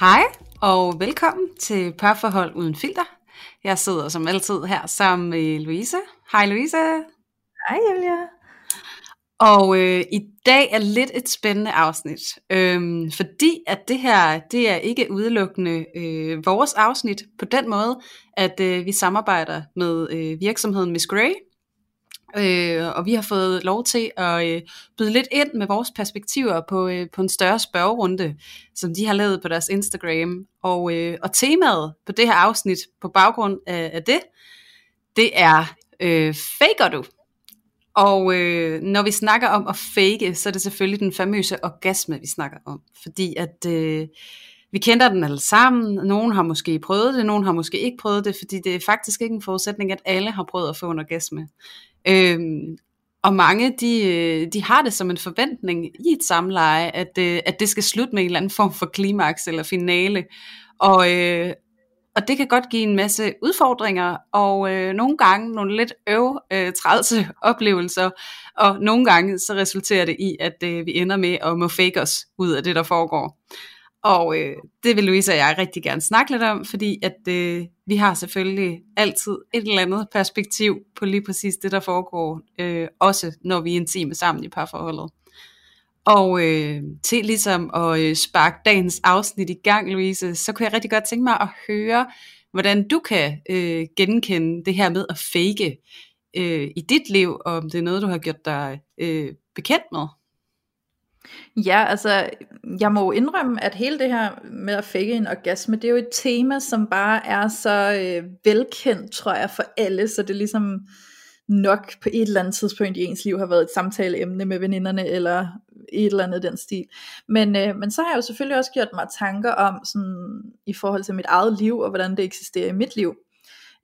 Hej og velkommen til Parforhold Uden Filter. Jeg sidder som altid her sammen med Louise. Hej Louise. Hej Julia. Og øh, i dag er lidt et spændende afsnit, øhm, fordi at det her, det er ikke udelukkende øh, vores afsnit på den måde, at øh, vi samarbejder med øh, virksomheden Miss Grey, Øh, og vi har fået lov til at øh, byde lidt ind med vores perspektiver på, øh, på en større spørgerunde, som de har lavet på deres Instagram. Og, øh, og temaet på det her afsnit på baggrund af, af det, det er, øh, faker du? Og øh, når vi snakker om at fake, så er det selvfølgelig den famøse orgasme, vi snakker om. Fordi at øh, vi kender den alle sammen. Nogen har måske prøvet det, nogen har måske ikke prøvet det, fordi det er faktisk ikke en forudsætning, at alle har prøvet at få en orgasme. Øhm, og mange, de, øh, de har det som en forventning i et samleje, at, øh, at det skal slutte med en eller anden form for klimaks eller finale. Og, øh, og det kan godt give en masse udfordringer, og øh, nogle gange nogle lidt øv øh, trælse oplevelser, og nogle gange så resulterer det i, at øh, vi ender med at må fake os ud af det, der foregår. Og øh, det vil Louise og jeg rigtig gerne snakke lidt om, fordi at øh, vi har selvfølgelig altid et eller andet perspektiv på lige præcis det, der foregår, øh, også når vi er intime sammen i parforholdet. Og øh, til ligesom at øh, sparke dagens afsnit i gang, Louise, så kunne jeg rigtig godt tænke mig at høre, hvordan du kan øh, genkende det her med at fake øh, i dit liv, og om det er noget, du har gjort dig øh, bekendt med. Ja, altså, jeg må jo indrømme, at hele det her med at fække en orgasme, det er jo et tema, som bare er så øh, velkendt, tror jeg, for alle, så det er ligesom nok på et eller andet tidspunkt i ens liv har været et samtaleemne med veninderne, eller et eller andet den stil. Men, øh, men så har jeg jo selvfølgelig også gjort mig tanker om, sådan, i forhold til mit eget liv, og hvordan det eksisterer i mit liv.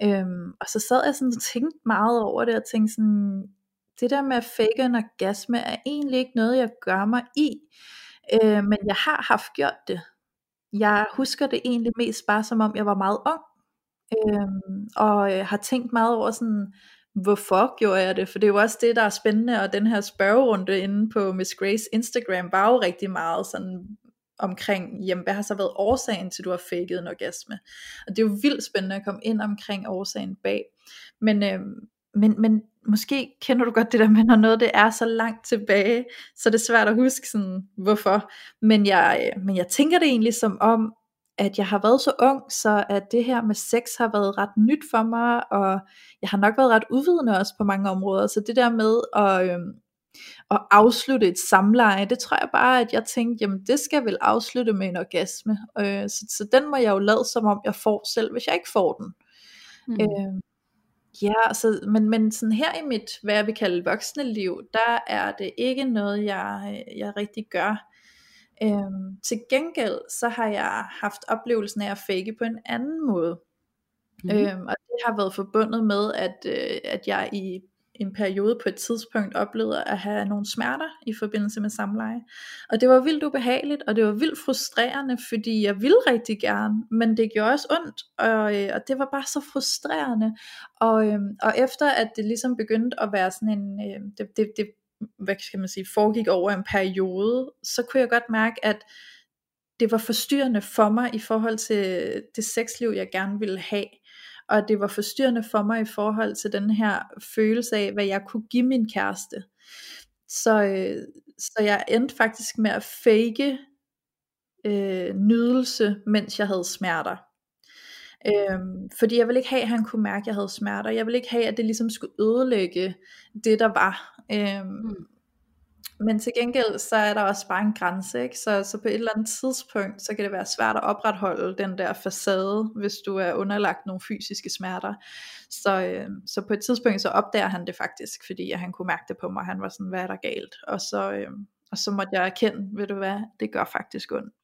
Øhm, og så sad jeg sådan og tænkte meget over det, og tænkte sådan, det der med at fake en orgasme er egentlig ikke noget, jeg gør mig i, øh, men jeg har haft gjort det. Jeg husker det egentlig mest bare som om, jeg var meget ung, øh, og øh, har tænkt meget over sådan, hvorfor gjorde jeg det? For det er jo også det, der er spændende, og den her spørgerunde inde på Miss Grace Instagram var jo rigtig meget sådan omkring, jamen hvad har så været årsagen til, du har faked en orgasme? Og det er jo vildt spændende at komme ind omkring årsagen bag. Men, øh, men, men måske kender du godt det der med, når noget det er så langt tilbage, så det er svært at huske sådan, hvorfor. Men jeg, øh, men jeg tænker det egentlig som om, at jeg har været så ung, så at det her med sex har været ret nyt for mig, og jeg har nok været ret uvidende også på mange områder, så det der med at, øhm, at afslutte et samleje, det tror jeg bare, at jeg tænkte, jamen det skal vel afslutte med en orgasme, øh, så, så den må jeg jo lade som om jeg får selv, hvis jeg ikke får den. Mm. Øh, Ja, så, men, men sådan her i mit, hvad jeg vil kalde voksne liv, der er det ikke noget, jeg, jeg rigtig gør. Øhm, til gengæld, så har jeg haft oplevelsen af at fake på en anden måde. Mm. Øhm, og det har været forbundet med, at, øh, at jeg i en periode på et tidspunkt oplevede at have nogle smerter i forbindelse med samleje. Og det var vildt ubehageligt, og det var vildt frustrerende, fordi jeg ville rigtig gerne, men det gjorde også ondt, og, øh, og det var bare så frustrerende. Og, øh, og efter at det ligesom begyndte at være sådan en, øh, det, det, det, hvad skal man sige, foregik over en periode, så kunne jeg godt mærke, at det var forstyrrende for mig i forhold til det sexliv, jeg gerne ville have og det var forstyrrende for mig i forhold til den her følelse af, hvad jeg kunne give min kæreste. Så, øh, så jeg endte faktisk med at fake øh, nydelse, mens jeg havde smerter. Øhm, fordi jeg ville ikke have, at han kunne mærke, at jeg havde smerter. Jeg ville ikke have, at det ligesom skulle ødelægge det, der var. Øhm, mm. Men til gengæld, så er der også bare en grænse, ikke? Så, så på et eller andet tidspunkt, så kan det være svært at opretholde den der facade, hvis du er underlagt nogle fysiske smerter. Så, øh, så på et tidspunkt, så opdager han det faktisk, fordi han kunne mærke det på mig, han var sådan, hvad er der galt? Og så, øh, og så måtte jeg erkende, ved du hvad, det gør faktisk ondt.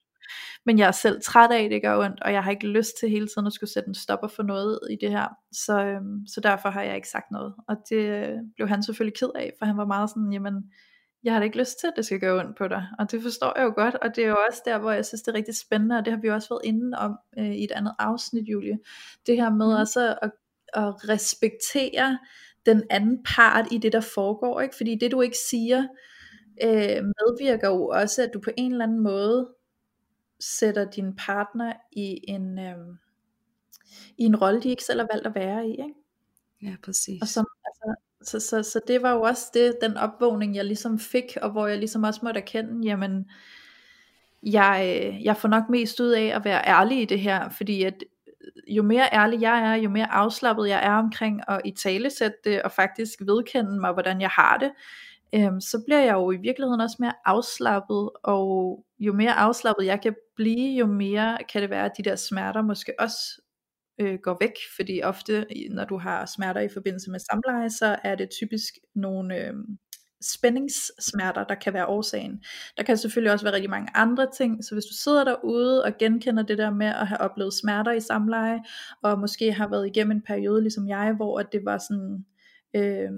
men jeg er selv træt af, at det gør ondt, og jeg har ikke lyst til hele tiden at skulle sætte en stopper for noget i det her, så, øh, så derfor har jeg ikke sagt noget, og det øh, blev han selvfølgelig ked af, for han var meget sådan, jamen, jeg har da ikke lyst til, at det skal gøre ondt på dig, og det forstår jeg jo godt, og det er jo også der, hvor jeg synes, det er rigtig spændende, og det har vi også været inde om øh, i et andet afsnit, Julie, det her med mm. også at, at respektere den anden part i det, der foregår, ikke? fordi det du ikke siger, øh, medvirker jo også, at du på en eller anden måde sætter din partner i en, øh, i en rolle, de ikke selv har valgt at være i. Ikke? Ja, præcis. Og som, altså, så, så, så det var jo også det, den opvågning, jeg ligesom fik, og hvor jeg ligesom også måtte erkende, jamen, jeg, øh, jeg får nok mest ud af at være ærlig i det her, fordi at øh, jo mere ærlig jeg er, jo mere afslappet jeg er omkring at i tale sætte det, og faktisk vedkende mig, hvordan jeg har det, øhm, så bliver jeg jo i virkeligheden også mere afslappet, og jo mere afslappet jeg kan blive, jo mere kan det være, at de der smerter måske også øh, går væk, fordi ofte når du har smerter i forbindelse med samleje, så er det typisk nogle øh, spændingssmerter, der kan være årsagen. Der kan selvfølgelig også være rigtig mange andre ting, så hvis du sidder derude og genkender det der med at have oplevet smerter i samleje, og måske har været igennem en periode ligesom jeg, hvor det var sådan... Øh,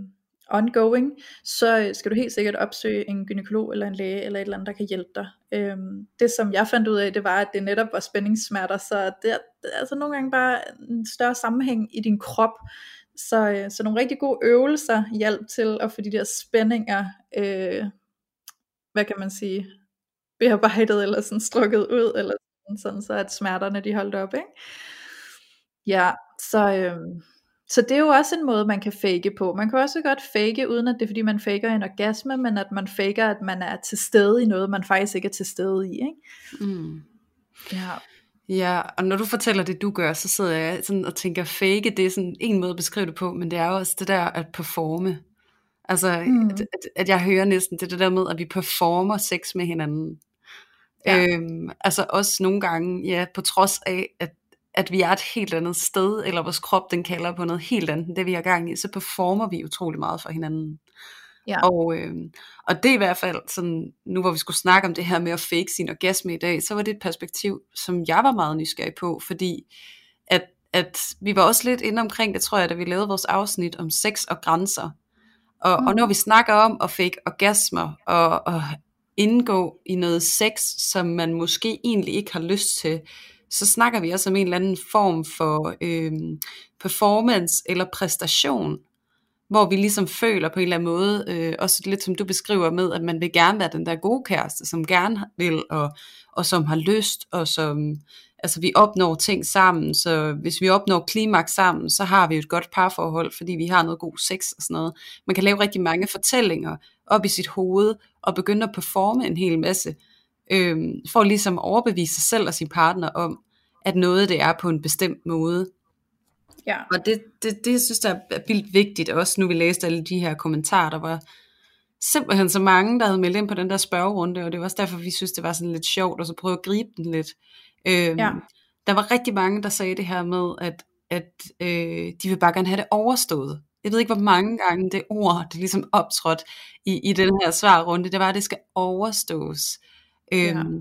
ongoing, så skal du helt sikkert opsøge en gynekolog eller en læge eller et eller andet, der kan hjælpe dig. Øhm, det som jeg fandt ud af, det var, at det netop var spændingssmerter, så det er, det er altså nogle gange bare en større sammenhæng i din krop, så, øh, så nogle rigtig gode øvelser hjælp til at få de der spændinger, øh, hvad kan man sige, bearbejdet eller sådan strukket ud, eller sådan, sådan så at smerterne de holdt op, ikke? Ja, så, øh, så det er jo også en måde, man kan fake på. Man kan også godt fake, uden at det er fordi, man faker en orgasme, men at man faker, at man er til stede i noget, man faktisk ikke er til stede i. Ikke? Mm. Ja. Ja, og når du fortæller det, du gør, så sidder jeg sådan og tænker, fake, det er sådan en måde at beskrive det på, men det er jo også det der at performe. Altså, mm. at, at, jeg hører næsten det, det der med, at vi performer sex med hinanden. Ja. Øhm, altså også nogle gange, ja, på trods af, at at vi er et helt andet sted, eller vores krop den kalder på noget helt andet end det vi har gang i, så performer vi utrolig meget for hinanden. Ja. Og, øh, og det er i hvert fald sådan, nu hvor vi skulle snakke om det her med at fake sin orgasme i dag, så var det et perspektiv, som jeg var meget nysgerrig på, fordi at, at vi var også lidt inde omkring det, tror jeg, da vi lavede vores afsnit om sex og grænser. Og, mm. og når vi snakker om at fake orgasmer, og, og indgå i noget sex, som man måske egentlig ikke har lyst til, så snakker vi også om en eller anden form for øh, performance eller præstation, hvor vi ligesom føler på en eller anden måde, øh, også lidt som du beskriver med, at man vil gerne være den der gode kæreste, som gerne vil, og, og som har lyst, og som, altså vi opnår ting sammen, så hvis vi opnår klimaks sammen, så har vi et godt parforhold, fordi vi har noget god sex og sådan noget. Man kan lave rigtig mange fortællinger op i sit hoved, og begynde at performe en hel masse, øh, for ligesom at overbevise sig selv og sin partner om, at noget det er på en bestemt måde. Ja. Og det, det, det synes jeg er vildt vigtigt, også nu vi læste alle de her kommentarer, der var simpelthen så mange, der havde meldt ind på den der spørgerunde, og det var også derfor, vi synes, det var sådan lidt sjovt, og så prøve at gribe den lidt. Øhm, ja. Der var rigtig mange, der sagde det her med, at, at øh, de vil bare gerne have det overstået. Jeg ved ikke, hvor mange gange det ord, det ligesom optrådt i, i den her svarrunde, det var, at det skal overstås. Øhm, ja.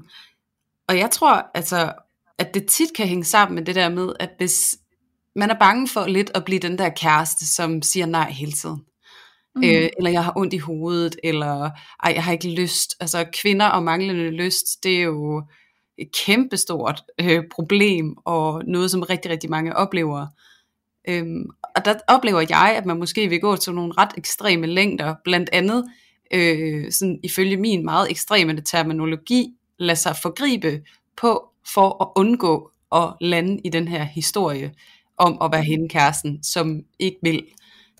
Og jeg tror, altså, at det tit kan hænge sammen med det der med, at hvis man er bange for lidt at blive den der kæreste, som siger nej hele tiden. Mm. Øh, eller jeg har ondt i hovedet, eller ej, jeg har ikke lyst. Altså kvinder og manglende lyst, det er jo et kæmpestort øh, problem, og noget som rigtig, rigtig mange oplever. Øhm, og der oplever jeg, at man måske vil gå til nogle ret ekstreme længder, blandt andet, øh, sådan ifølge min meget ekstreme terminologi, lade sig forgribe på for at undgå at lande i den her historie om at være hende kæresten, som ikke vil.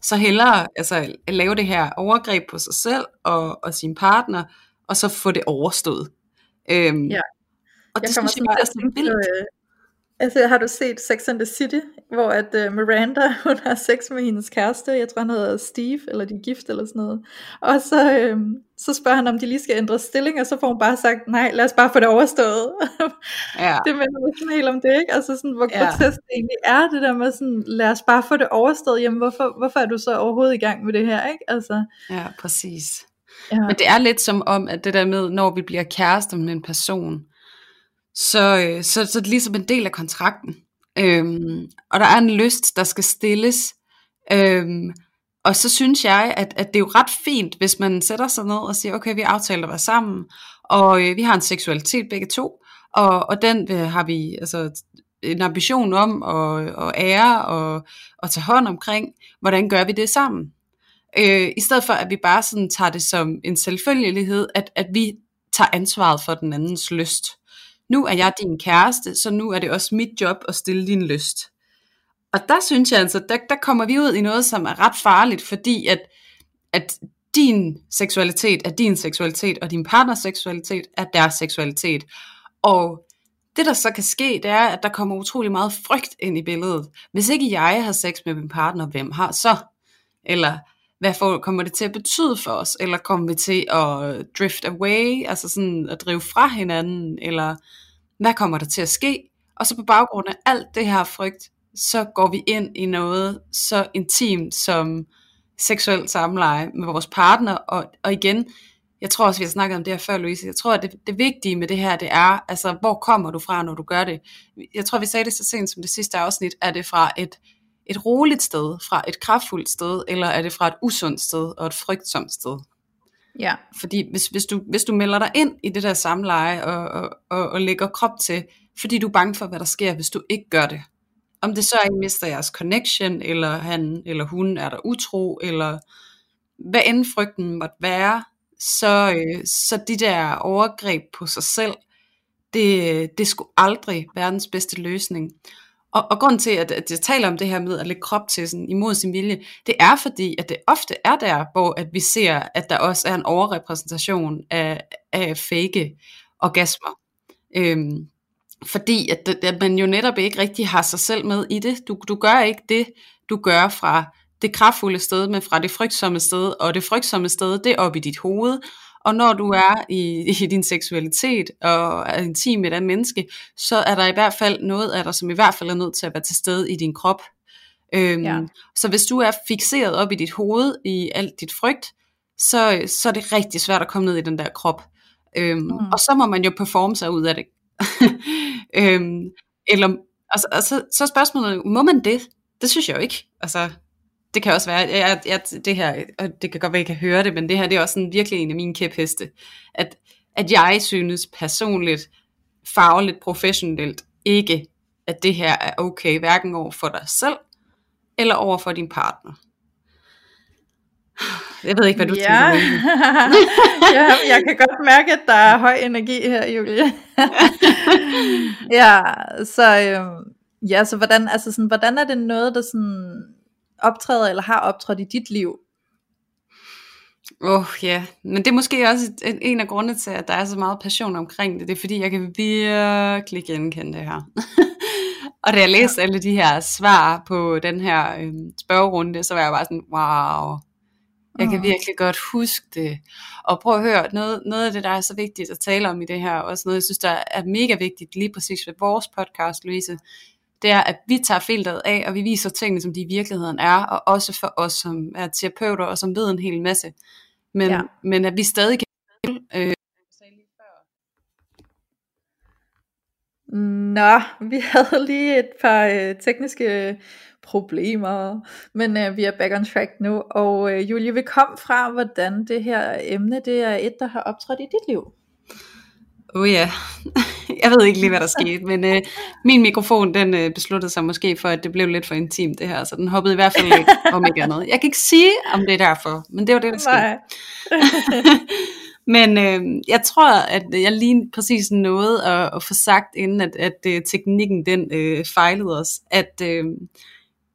Så hellere altså, at lave det her overgreb på sig selv og, og sin partner, og så få det overstået. Øhm, ja. Og det jeg synes jeg bare er så vildt. Altså har du set Sex and the City, hvor at uh, Miranda, hun har sex med hendes kæreste, jeg tror han hedder Steve, eller de er gift eller sådan noget. Og så, øhm, så spørger han, om de lige skal ændre stilling, og så får hun bare sagt, nej, lad os bare få det overstået. Ja. det minder sådan helt om det, ikke? Altså sådan, hvor ja. grotesk det egentlig er, det der med sådan, lad os bare få det overstået, jamen hvorfor, hvorfor er du så overhovedet i gang med det her, ikke? Altså. Ja, præcis. Ja. Men det er lidt som om, at det der med, når vi bliver kærester med en person, Øh, så, så, så, så er det ligesom en del af kontrakten. Øhm, og der er en lyst, der skal stilles. Øhm, og så synes jeg, at, at det er jo ret fint, hvis man sætter sig ned og siger, okay, vi aftaler at være sammen, og øh, vi har en seksualitet begge to, og, og den øh, har vi altså en ambition om at, at ære og at tage hånd omkring. Hvordan gør vi det sammen? Øh, I stedet for, at vi bare sådan tager det som en selvfølgelighed, at, at vi tager ansvaret for den andens lyst. Nu er jeg din kæreste, så nu er det også mit job at stille din lyst. Og der synes jeg altså, der, der kommer vi ud i noget, som er ret farligt, fordi at, at din seksualitet er din seksualitet, og din partners seksualitet er deres seksualitet. Og det der så kan ske, det er, at der kommer utrolig meget frygt ind i billedet. Hvis ikke jeg har sex med min partner, hvem har så? Eller hvad for, kommer det til at betyde for os? Eller kommer vi til at drift away, altså sådan at drive fra hinanden? Eller hvad kommer der til at ske? Og så på baggrund af alt det her frygt, så går vi ind i noget så intimt som seksuelt samleje med vores partner. Og, og igen, jeg tror også, vi har snakket om det her før, Louise. Jeg tror, at det, det vigtige med det her, det er, altså, hvor kommer du fra, når du gør det? Jeg tror, vi sagde det så sent som det sidste afsnit. Er det fra et, et roligt sted, fra et kraftfuldt sted, eller er det fra et usundt sted og et frygtsomt sted? Ja. Fordi hvis, hvis, du, hvis du melder dig ind i det der samleje og, og, og, og lægger krop til, fordi du er bange for, hvad der sker, hvis du ikke gør det. Om det så er, at I mister jeres connection, eller han eller hun er der utro, eller hvad end frygten måtte være, så, øh, så de der overgreb på sig selv, det, det skulle aldrig verdens bedste løsning. Og, og grunden til, at, at jeg taler om det her med at lægge krop til sådan, imod sin vilje, det er fordi, at det ofte er der, hvor at vi ser, at der også er en overrepræsentation af, af fake orgasmer. Øhm, fordi at, at man jo netop ikke rigtig har sig selv med i det. Du, du gør ikke det, du gør fra det kraftfulde sted, men fra det frygtsomme sted, og det frygtsomme sted, det er op i dit hoved, og når du er i, i din seksualitet og er intim med et menneske, så er der i hvert fald noget af dig, som i hvert fald er nødt til at være til stede i din krop. Øhm, ja. Så hvis du er fixeret op i dit hoved i alt dit frygt, så, så er det rigtig svært at komme ned i den der krop. Øhm, mm. Og så må man jo performe sig ud af det. øhm, eller, altså, altså, så er spørgsmålet, må man det? Det synes jeg jo ikke. Altså, det kan også være, jeg, jeg, det her, og det kan godt være, at I kan høre det, men det her det er også sådan virkelig en af mine kæpheste, at, at jeg synes personligt, fagligt, professionelt, ikke, at det her er okay, hverken over for dig selv, eller over for din partner. Jeg ved ikke, hvad du ja. tænker. ja, jeg kan godt mærke, at der er høj energi her, Julie. ja, så, øhm, ja, så hvordan, altså sådan, hvordan er det noget, der sådan optræder eller har optrådt i dit liv? Åh oh, ja, yeah. men det er måske også en, en af grundene til, at der er så meget passion omkring det. Det er fordi, jeg kan virkelig genkende det her. og da jeg læste ja. alle de her svar på den her øh, spørgerunde, så var jeg bare sådan, wow, jeg kan virkelig godt huske det. Og prøv at høre, noget, noget af det, der er så vigtigt at tale om i det her, også noget, jeg synes, der er mega vigtigt lige præcis ved vores podcast, Louise, det er, at vi tager filteret af, og vi viser tingene, som de i virkeligheden er, og også for os, som er terapeuter, og som ved en hel masse. Men, ja. men at vi stadig kan... Øh, Nå, vi havde lige et par øh, tekniske problemer, men øh, vi er back on track nu. Og øh, Julie, vi kom fra, hvordan det her emne, det er et, der har optrådt i dit liv. Oh ja, jeg ved ikke lige, hvad der skete, men øh, min mikrofon, den øh, besluttede sig måske for, at det blev lidt for intimt det her, så den hoppede i hvert fald ikke om ikke andet. Jeg kan ikke sige, om det er derfor, men det var det, der skete. men øh, jeg tror, at jeg lige præcis nåede at, at få sagt, inden at, at uh, teknikken den øh, fejlede os, at, øh,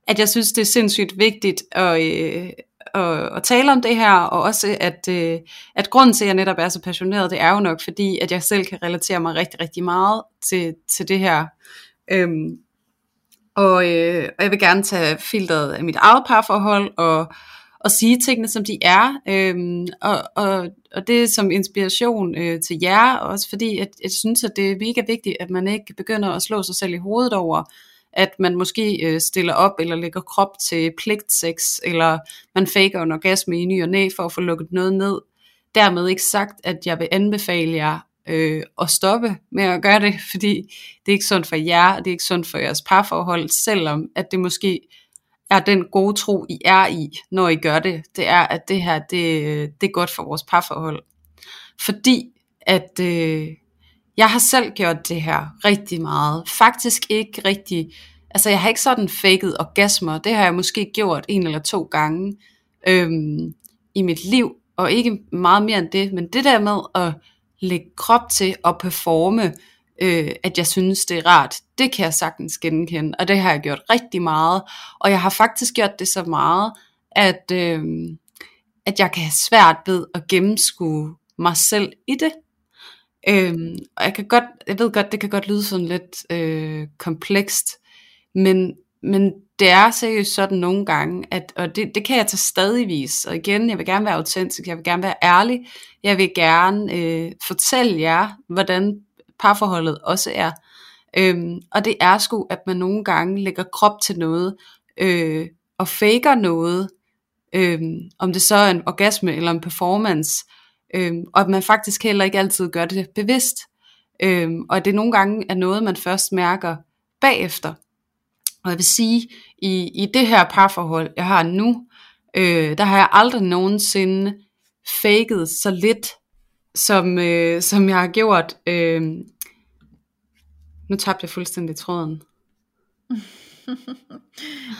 at jeg synes, det er sindssygt vigtigt at, øh, at, at tale om det her, og også at, øh, at grunden til, at jeg netop er så passioneret, det er jo nok fordi, at jeg selv kan relatere mig rigtig, rigtig meget til, til det her. Øhm, og, øh, og jeg vil gerne tage filteret af mit eget parforhold, og, og sige tingene, som de er, øhm, og, og, og det er som inspiration øh, til jer, også fordi at jeg synes, at det er mega vigtigt, at man ikke begynder at slå sig selv i hovedet over, at man måske øh, stiller op eller lægger krop til pligtsex, eller man faker en orgasme i ny og næ for at få lukket noget ned. Dermed ikke sagt, at jeg vil anbefale jer øh, at stoppe med at gøre det, fordi det er ikke sundt for jer, og det er ikke sundt for jeres parforhold, selvom at det måske er den gode tro, I er i, når I gør det. Det er, at det her, det, det er godt for vores parforhold. Fordi at øh, jeg har selv gjort det her rigtig meget. Faktisk ikke rigtig, altså jeg har ikke sådan faked orgasmer, det har jeg måske gjort en eller to gange øhm, i mit liv, og ikke meget mere end det, men det der med at lægge krop til at performe, øh, at jeg synes det er rart, det kan jeg sagtens genkende, og det har jeg gjort rigtig meget, og jeg har faktisk gjort det så meget, at, øh, at jeg kan have svært ved at gennemskue mig selv i det. Øhm, og jeg kan godt, jeg ved godt, det kan godt lyde sådan lidt øh, komplekst, men, men det er seriøst sådan nogle gange, at, og det, det kan jeg tage stadigvis, og igen, jeg vil gerne være autentisk, jeg vil gerne være ærlig, jeg vil gerne øh, fortælle jer, hvordan parforholdet også er. Øhm, og det er sgu, at man nogle gange lægger krop til noget, øh, og faker noget, øh, om det så er en orgasme eller en performance, Øhm, og at man faktisk heller ikke altid gør det bevidst. Øhm, og at det nogle gange er noget, man først mærker bagefter. Og jeg vil sige, i, i det her parforhold, jeg har nu, øh, der har jeg aldrig nogensinde faked så lidt, som, øh, som jeg har gjort. Øh, nu tabte jeg fuldstændig tråden.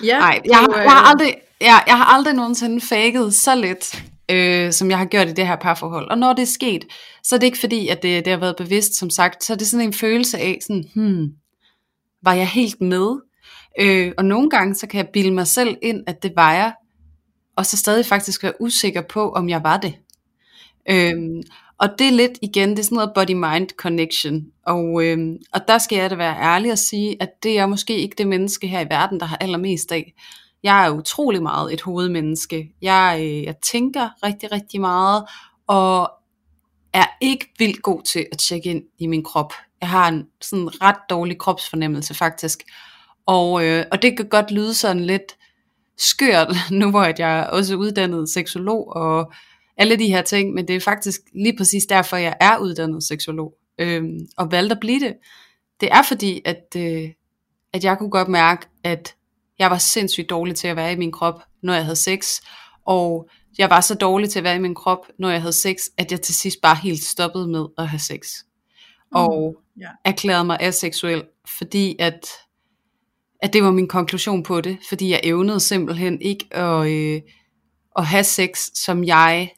ja, Nej, jeg, har, jeg, har øh, aldrig, jeg, jeg har aldrig nogensinde faked så lidt, øh, som jeg har gjort i det her parforhold. Og når det er sket, så er det ikke fordi, at det, det har været bevidst, som sagt, så er det sådan en følelse af, sådan, hmm, var jeg helt med? Øh, og nogle gange, så kan jeg bilde mig selv ind, at det var jeg, og så stadig faktisk være usikker på, om jeg var det. Øh, og det er lidt igen, det er sådan noget body-mind connection. Og, øh, og der skal jeg da være ærlig og sige, at det er måske ikke det menneske her i verden, der har allermest af. Jeg er utrolig meget et hovedmenneske. Jeg, øh, jeg tænker rigtig, rigtig meget, og er ikke vildt god til at tjekke ind i min krop. Jeg har en sådan ret dårlig kropsfornemmelse faktisk. Og, øh, og det kan godt lyde sådan lidt skørt, nu hvor jeg er også uddannet seksolog og alle de her ting, men det er faktisk lige præcis derfor, jeg er uddannet seksolog øh, og valgte at blive det. Det er fordi, at, øh, at jeg kunne godt mærke, at jeg var sindssygt dårlig til at være i min krop, når jeg havde sex. Og jeg var så dårlig til at være i min krop, når jeg havde sex, at jeg til sidst bare helt stoppede med at have sex. Mm, og yeah. erklærede mig aseksuel, fordi at, at det var min konklusion på det. Fordi jeg evnede simpelthen ikke at, øh, at have sex, som jeg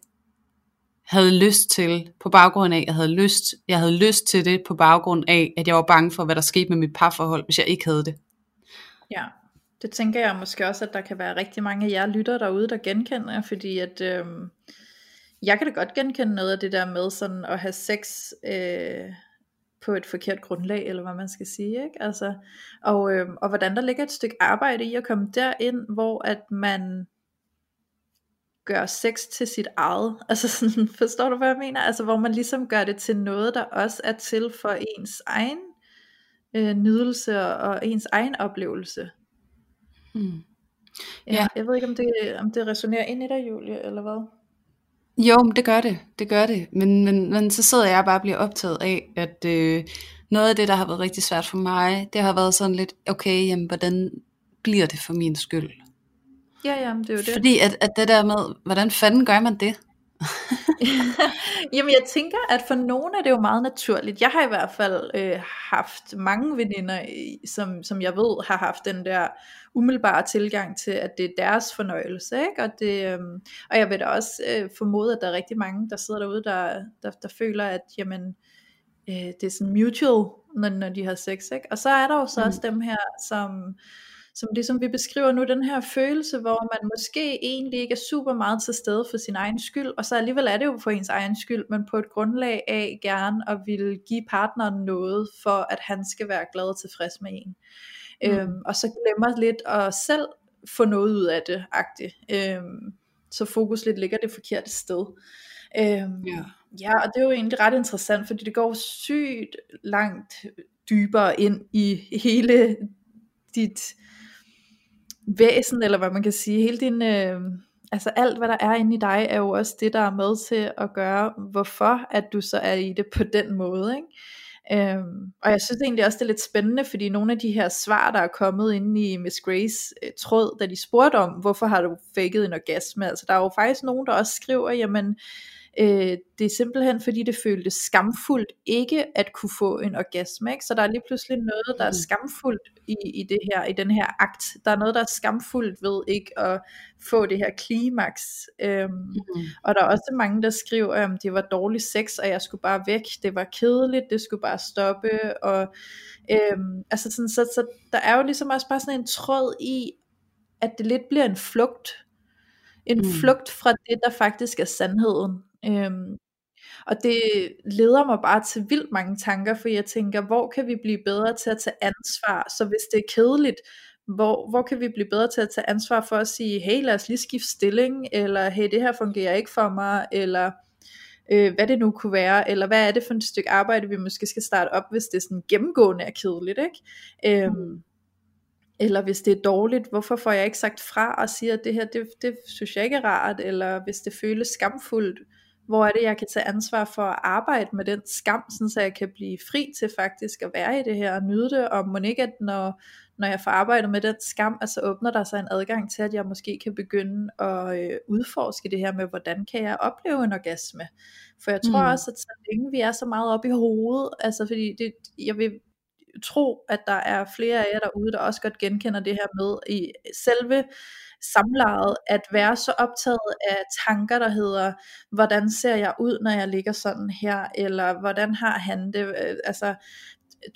havde lyst til, på baggrund af, jeg havde lyst, jeg havde lyst til det, på baggrund af, at jeg var bange for, hvad der skete med mit parforhold, hvis jeg ikke havde det. Ja, det tænker jeg måske også, at der kan være rigtig mange af jer lytter derude, der genkender, fordi at øh, jeg kan da godt genkende noget af det der med sådan at have sex øh, på et forkert grundlag, eller hvad man skal sige, ikke? Altså, og, øh, og hvordan der ligger et stykke arbejde i at komme derind, hvor at man gør sex til sit eget. Altså sådan, forstår du, hvad jeg mener? Altså hvor man ligesom gør det til noget, der også er til for ens egen øh, nydelse og ens egen oplevelse. Hmm. Ja, ja. Jeg ved ikke, om det, om det resonerer ind i dig, Julie, eller hvad? Jo, det gør det. Det gør det. Men, men, men så sidder jeg bare og bliver optaget af, at øh, noget af det, der har været rigtig svært for mig, det har været sådan lidt, okay, jamen, hvordan bliver det for min skyld? Ja, ja, det er jo det. Fordi at, at det der med, hvordan fanden gør man det? Jamen jeg tænker, at for nogen er det jo meget naturligt. Jeg har i hvert fald øh, haft mange veninder, som, som jeg ved har haft den der umiddelbare tilgang til, at det er deres fornøjelse. Ikke? Og, det, øh, og jeg vil da også øh, formode, at der er rigtig mange, der sidder derude, der, der, der føler, at jamen, øh, det er sådan mutual, når, når de har sex. Ikke? Og så er der jo så mm. også dem her, som som det som vi beskriver nu, den her følelse, hvor man måske egentlig ikke er super meget til stede for sin egen skyld, og så alligevel er det jo for ens egen skyld, men på et grundlag af gerne at ville give partneren noget, for at han skal være glad og tilfreds med en. Mm. Øhm, og så glemmer lidt at selv få noget ud af det, agtigt. Øhm, så fokus lidt ligger det forkerte sted. Øhm, ja. ja, og det er jo egentlig ret interessant, fordi det går sygt langt dybere ind i hele dit væsen, eller hvad man kan sige, hele din, øh, altså alt hvad der er inde i dig, er jo også det, der er med til at gøre, hvorfor at du så er i det på den måde, ikke? Øhm, og jeg synes egentlig også, det er lidt spændende, fordi nogle af de her svar, der er kommet ind i Miss Grace øh, tråd, da de spurgte om, hvorfor har du faked en orgasme, altså der er jo faktisk nogen, der også skriver, jamen, Øh, det er simpelthen fordi det føltes skamfuldt ikke at kunne få en orgasme, ikke? så der er lige pludselig noget der er mm. skamfuldt i, i det her, i den her akt. Der er noget der er skamfuldt ved ikke at få det her klimaks. Øhm, mm. Og der er også mange der skriver, at det var dårlig sex, og jeg skulle bare væk. Det var kedeligt, det skulle bare stoppe. Og øhm, altså sådan, så, så der er jo ligesom også bare sådan en tråd i, at det lidt bliver en flugt. En mm. flugt fra det, der faktisk er sandheden. Øhm, og det leder mig bare til vildt mange tanker, for jeg tænker, hvor kan vi blive bedre til at tage ansvar? Så hvis det er kedeligt, hvor, hvor kan vi blive bedre til at tage ansvar for at sige, hey lad os lige skifte stilling, eller hey det her fungerer ikke for mig, eller øh, hvad det nu kunne være, eller hvad er det for et stykke arbejde, vi måske skal starte op, hvis det sådan gennemgående er kedeligt, ikke? Øhm, mm. Eller hvis det er dårligt, hvorfor får jeg ikke sagt fra og siger, at det her, det, det synes jeg ikke er rart, eller hvis det føles skamfuldt, hvor er det, jeg kan tage ansvar for at arbejde med den skam, sådan så jeg kan blive fri til faktisk at være i det her og nyde det, og må ikke, at når, når jeg får arbejdet med den skam, altså åbner der sig en adgang til, at jeg måske kan begynde at øh, udforske det her med, hvordan kan jeg opleve en orgasme. For jeg tror mm. også, at så længe vi er så meget oppe i hovedet, altså fordi det, jeg vil tro, at der er flere af jer derude, der også godt genkender det her med i selve samlejet, at være så optaget af tanker, der hedder, hvordan ser jeg ud, når jeg ligger sådan her, eller hvordan har han det, øh, altså,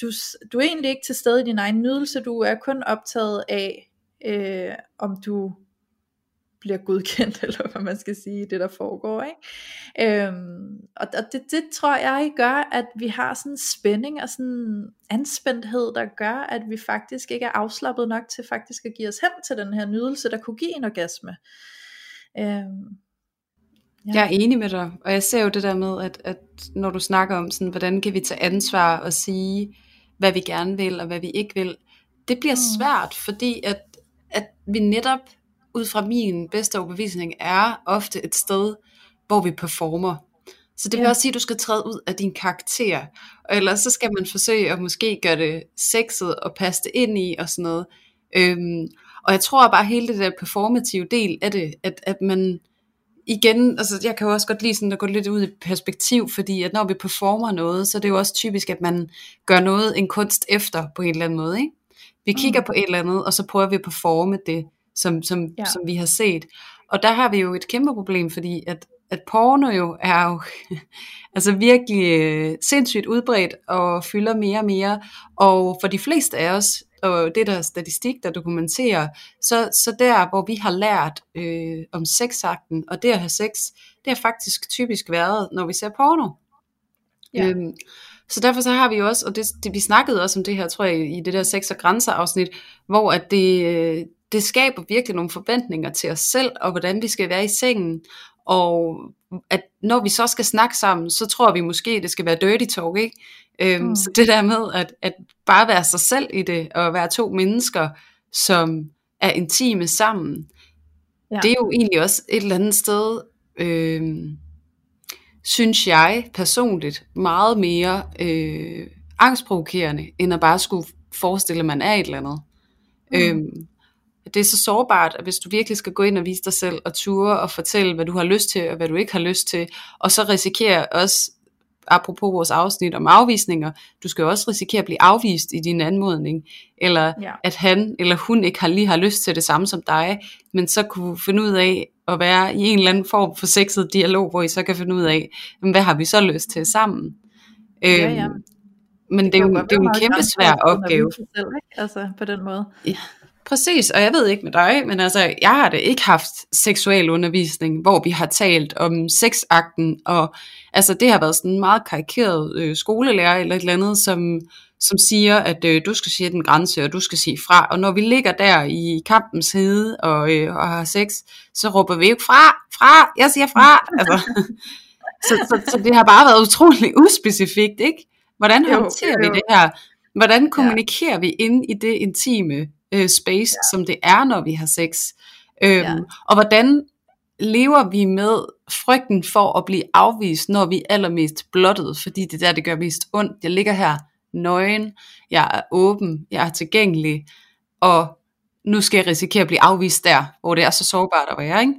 du, du er egentlig ikke til stede i din egen nydelse, du er kun optaget af, øh, om du bliver godkendt, eller hvad man skal sige, det der foregår. Ikke? Øhm, og det, det tror jeg gør, at vi har sådan en spænding og sådan en anspændthed, der gør, at vi faktisk ikke er afslappet nok til faktisk at give os hen til den her nydelse, der kunne give en orgasme. Øhm, Ja. Jeg er enig med dig, og jeg ser jo det der med, at, at når du snakker om, sådan, hvordan kan vi tage ansvar og sige, hvad vi gerne vil og hvad vi ikke vil, det bliver mm. svært, fordi at, at vi netop ud fra min bedste overbevisning, er ofte et sted, hvor vi performer. Så det vil ja. også sige, at du skal træde ud af din karakter. Og ellers så skal man forsøge at måske gøre det sexet og passe det ind i og sådan noget. Øhm, og jeg tror bare hele det der performative del af det, at, at man igen, altså jeg kan jo også godt lide sådan at gå lidt ud i perspektiv, fordi at når vi performer noget, så er det jo også typisk, at man gør noget en kunst efter på en eller anden måde. Ikke? Vi kigger mm. på et eller andet, og så prøver vi at performe det som, som, ja. som vi har set. Og der har vi jo et kæmpe problem, fordi at, at porno jo er jo altså virkelig øh, sindssygt udbredt og fylder mere og mere. Og for de fleste af os, og det der er statistik, der dokumenterer, så, så der, hvor vi har lært øh, om sexakten, og det at have sex, det har faktisk typisk været, når vi ser porno. Ja. Øhm, så derfor så har vi jo også, og det, det, vi snakkede også om det her, tror jeg, i det der sex og grænser afsnit, hvor at det, øh, det skaber virkelig nogle forventninger til os selv, og hvordan vi skal være i sengen, og at når vi så skal snakke sammen, så tror vi måske, det skal være dirty talk, ikke? Øhm, mm. Så det der med at, at bare være sig selv i det, og være to mennesker, som er intime sammen, ja. det er jo egentlig også et eller andet sted, øhm, synes jeg personligt, meget mere øh, angstprovokerende, end at bare skulle forestille, at man er et eller andet. Mm. Øhm, det er så sårbart, at hvis du virkelig skal gå ind og vise dig selv, og ture og fortælle, hvad du har lyst til, og hvad du ikke har lyst til, og så risikere også, apropos vores afsnit om afvisninger, du skal jo også risikere at blive afvist i din anmodning, eller ja. at han eller hun ikke har lige har lyst til det samme som dig, men så kunne finde ud af at være i en eller anden form for sexet dialog, hvor I så kan finde ud af, hvad har vi så lyst til sammen. Ja, ja. Øhm, men det, det, er jo, det er jo en kæmpe svær opgave. Selv, ikke? Altså på den måde. Ja. Præcis, og jeg ved ikke med dig, men altså, jeg har da ikke haft seksuel undervisning, hvor vi har talt om sexakten, og altså, det har været sådan en meget karikeret øh, skolelærer eller et eller andet, som, som siger, at øh, du skal sige den grænse, og du skal sige fra, og når vi ligger der i kampens hede og, øh, og har sex, så råber vi ikke fra, fra, jeg siger fra, altså, så, så, så det har bare været utrolig uspecifikt, ikke? Hvordan håndterer jo, jo. vi det her? Hvordan kommunikerer ja. vi ind i det intime øh, space, ja. som det er, når vi har sex. Øhm, ja. Og hvordan lever vi med frygten for at blive afvist, når vi er allermest blottet, fordi det er der, det gør mest ondt. Jeg ligger her nøgen, jeg er åben, jeg er tilgængelig, og nu skal jeg risikere at blive afvist der, hvor det er så sårbart at være. Ikke?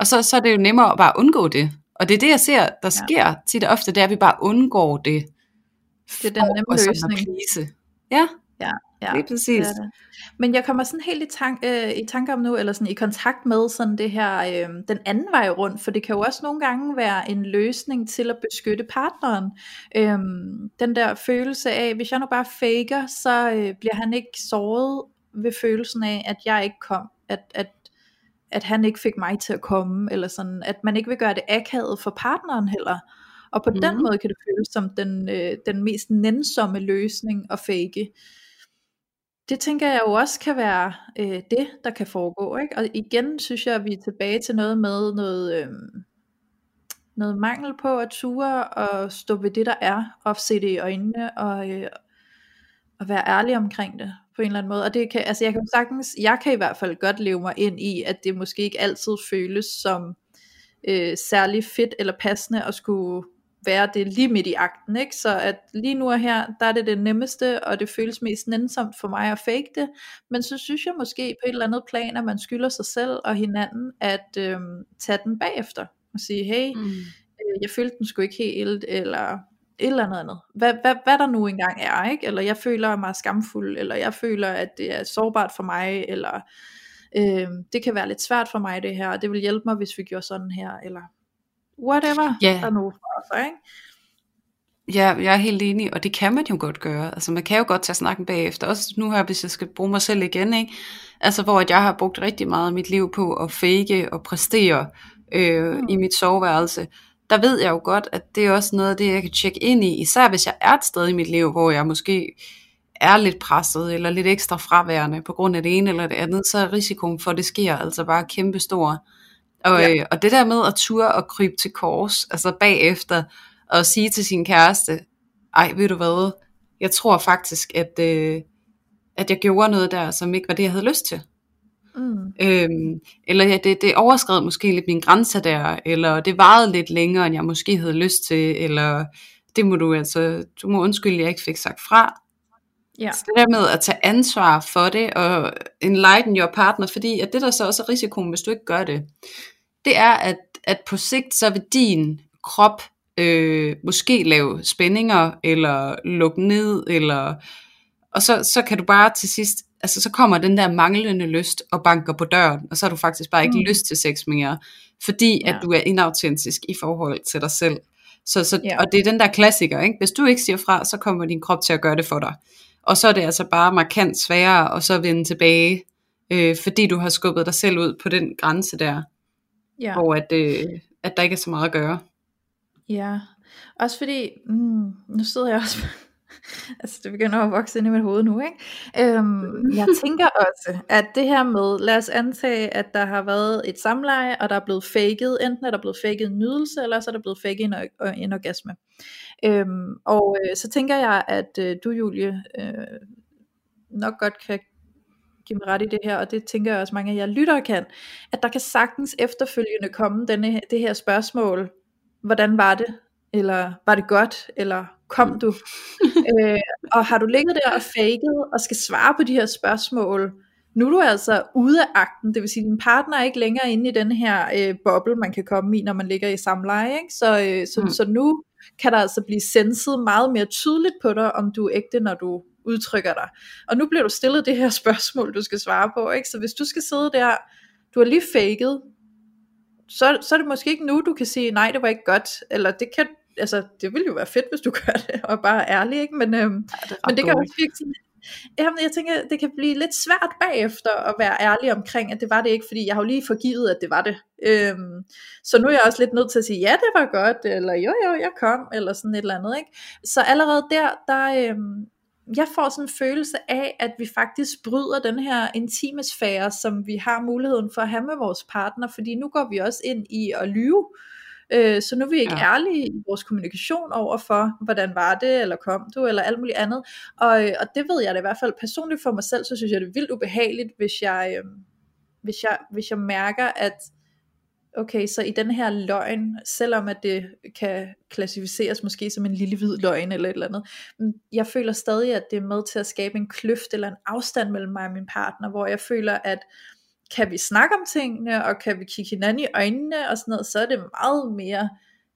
Og så, så er det jo nemmere at bare undgå det. Og det er det, jeg ser, der sker ja. tit og ofte, det er, at vi bare undgår det. Det er den nemme løsning. Ja, ja, ja, er præcis. Det det. Men jeg kommer sådan helt i, tank, øh, i tanke om nu, eller sådan i kontakt med sådan det her, øh, den anden vej rundt, for det kan jo også nogle gange være en løsning til at beskytte partneren. Øh, den der følelse af, hvis jeg nu bare faker, så øh, bliver han ikke såret ved følelsen af, at jeg ikke kom, at, at at han ikke fik mig til at komme, eller sådan, at man ikke vil gøre det akavet for partneren heller. Og på mm. den mhm. måde kan det føles som den, øh, den mest nænsomme løsning at fake. Det tænker jeg jo også kan være øh, det, der kan foregå. Ikke? Og igen synes jeg, at vi er tilbage til noget med noget, øh, noget mangel på at ture og stå ved det, der er, og se det i øjnene, og, øh, og være ærlig omkring det på en eller anden måde. Og det kan, altså jeg kan sagtens, jeg kan i hvert fald godt leve mig ind i, at det måske ikke altid føles som øh, særlig fedt eller passende at skulle være det lige midt i akten, ikke? Så at lige nu og her, der er det det nemmeste, og det føles mest nænsomt for mig at fake det, men så synes jeg måske på et eller andet plan, at man skylder sig selv og hinanden at øh, tage den bagefter, og sige, hey, mm. øh, jeg følte den sgu ikke helt, eller et eller andet andet. Hvad, hvad, hvad der nu engang er, ikke? Eller jeg føler mig skamfuld, eller jeg føler, at det er sårbart for mig, eller øh, det kan være lidt svært for mig det her, og det vil hjælpe mig, hvis vi gjorde sådan her, eller whatever yeah. der nu for sig, ikke? Ja, jeg er helt enig, og det kan man jo godt gøre. Altså man kan jo godt tage snakken bagefter. Også nu her, hvis jeg skal bruge mig selv igen, ikke? Altså hvor at jeg har brugt rigtig meget af mit liv på at fake og præstere øh, mm. i mit soveværelse der ved jeg jo godt, at det er også noget af det, jeg kan tjekke ind i, især hvis jeg er et sted i mit liv, hvor jeg måske er lidt presset, eller lidt ekstra fraværende på grund af det ene eller det andet, så er risikoen for, at det sker altså bare kæmpe stor. Og, ja. øh, og det der med at ture og krybe til kors, altså bagefter, og sige til sin kæreste, ej, ved du hvad, jeg tror faktisk, at, øh, at jeg gjorde noget der, som ikke var det, jeg havde lyst til. Mm. Øhm, eller ja, det, det overskred måske lidt min grænse der, eller det varede lidt længere, end jeg måske havde lyst til, eller det må du altså, du må undskylde, jeg ikke fik sagt fra. Ja. Så det der med at tage ansvar for det, og enlighten your partner, fordi at det der så også er risikoen, hvis du ikke gør det, det er, at, at på sigt, så vil din krop øh, måske lave spændinger, eller lukke ned, eller og så, så kan du bare til sidst altså så kommer den der manglende lyst og banker på døren, og så har du faktisk bare ikke mm. lyst til sex mere, fordi ja. at du er inautentisk i forhold til dig selv. Så, så, ja. Og det er den der klassiker, ikke? hvis du ikke siger fra, så kommer din krop til at gøre det for dig. Og så er det altså bare markant sværere at så vende tilbage, øh, fordi du har skubbet dig selv ud på den grænse der, ja. hvor at, øh, at der ikke er så meget at gøre. Ja, også fordi, mm, nu sidder jeg også altså det begynder at vokse ind i mit hoved nu, ikke? Øhm, jeg tænker også, at det her med, lad os antage, at der har været et samleje, og der er blevet faked, enten er der blevet faked en nydelse, eller så er der blevet faked en, en orgasme. Øhm, og øh, så tænker jeg, at øh, du Julie, øh, nok godt kan give mig ret i det her, og det tænker jeg også mange af jer lyttere kan, at der kan sagtens efterfølgende komme denne, det her spørgsmål, hvordan var det? Eller var det godt? Eller kom du? øh, og har du ligget der og faket og skal svare på de her spørgsmål, nu er du altså ude af akten, det vil sige, at din partner er ikke længere inde i den her øh, boble, man kan komme i, når man ligger i samleje, ikke? Så, øh, så, mm. så nu kan der altså blive senset meget mere tydeligt på dig, om du er ægte, når du udtrykker dig. Og nu bliver du stillet det her spørgsmål, du skal svare på, ikke? Så hvis du skal sidde der, du har lige faket, så, så er det måske ikke nu, du kan sige, nej, det var ikke godt, eller det kan altså, det ville jo være fedt, hvis du gør det, og bare er ærlig, ikke? Men, øhm, ja, det men det kan også virke Jamen, jeg tænker, det kan blive lidt svært bagefter at være ærlig omkring, at det var det ikke, fordi jeg har jo lige forgivet, at det var det. Øhm, så nu er jeg også lidt nødt til at sige, ja, det var godt, eller jo, jo, jeg kom, eller sådan et eller andet, ikke? Så allerede der, der, øhm, jeg får sådan en følelse af, at vi faktisk bryder den her intime sfære, som vi har muligheden for at have med vores partner, fordi nu går vi også ind i at lyve, Øh, så nu er vi ikke ja. ærlige i vores kommunikation over for, hvordan var det, eller kom du, eller alt muligt andet. Og, øh, og det ved jeg da i hvert fald personligt for mig selv, så synes jeg det er vildt ubehageligt, hvis jeg, øh, hvis jeg, hvis jeg mærker, at okay, så i den her løgn, selvom at det kan klassificeres måske som en lille hvid løgn eller et eller andet, mm, jeg føler stadig, at det er med til at skabe en kløft eller en afstand mellem mig og min partner, hvor jeg føler, at kan vi snakke om tingene, og kan vi kigge hinanden i øjnene og sådan noget, så er det meget mere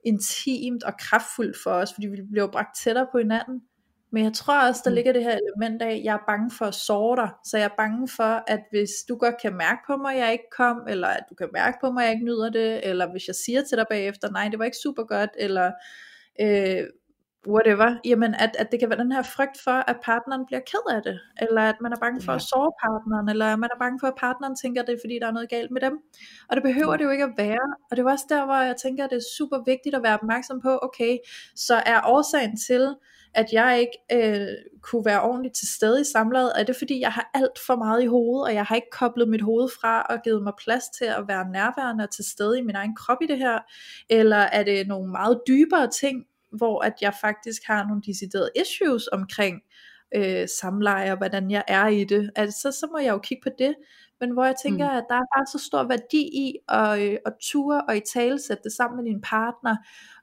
intimt og kraftfuldt for os, fordi vi bliver bragt tættere på hinanden. Men jeg tror også, der mm. ligger det her element af, at jeg er bange for at såre dig. Så jeg er bange for, at hvis du godt kan mærke på mig, at jeg ikke kom, eller at du kan mærke på mig, at jeg ikke nyder det, eller hvis jeg siger til dig bagefter, nej, det var ikke super godt, eller øh, whatever, jamen at, at det kan være den her frygt for, at partneren bliver ked af det, eller at man er bange for ja. at såre partneren, eller man er bange for, at partneren tænker, det er fordi, der er noget galt med dem. Og det behøver det jo ikke at være, og det var også der, hvor jeg tænker, at det er super vigtigt at være opmærksom på, okay, så er årsagen til, at jeg ikke øh, kunne være ordentligt til stede i samlejet, er det fordi, jeg har alt for meget i hovedet, og jeg har ikke koblet mit hoved fra og givet mig plads til at være nærværende og til stede i min egen krop i det her, eller er det nogle meget dybere ting, hvor at jeg faktisk har nogle deciderede issues omkring øh, samleje og hvordan jeg er i det, altså, så må jeg jo kigge på det, men hvor jeg tænker, mm. at der er bare så stor værdi i at, øh, at ture og i tale sætte det sammen med din partner,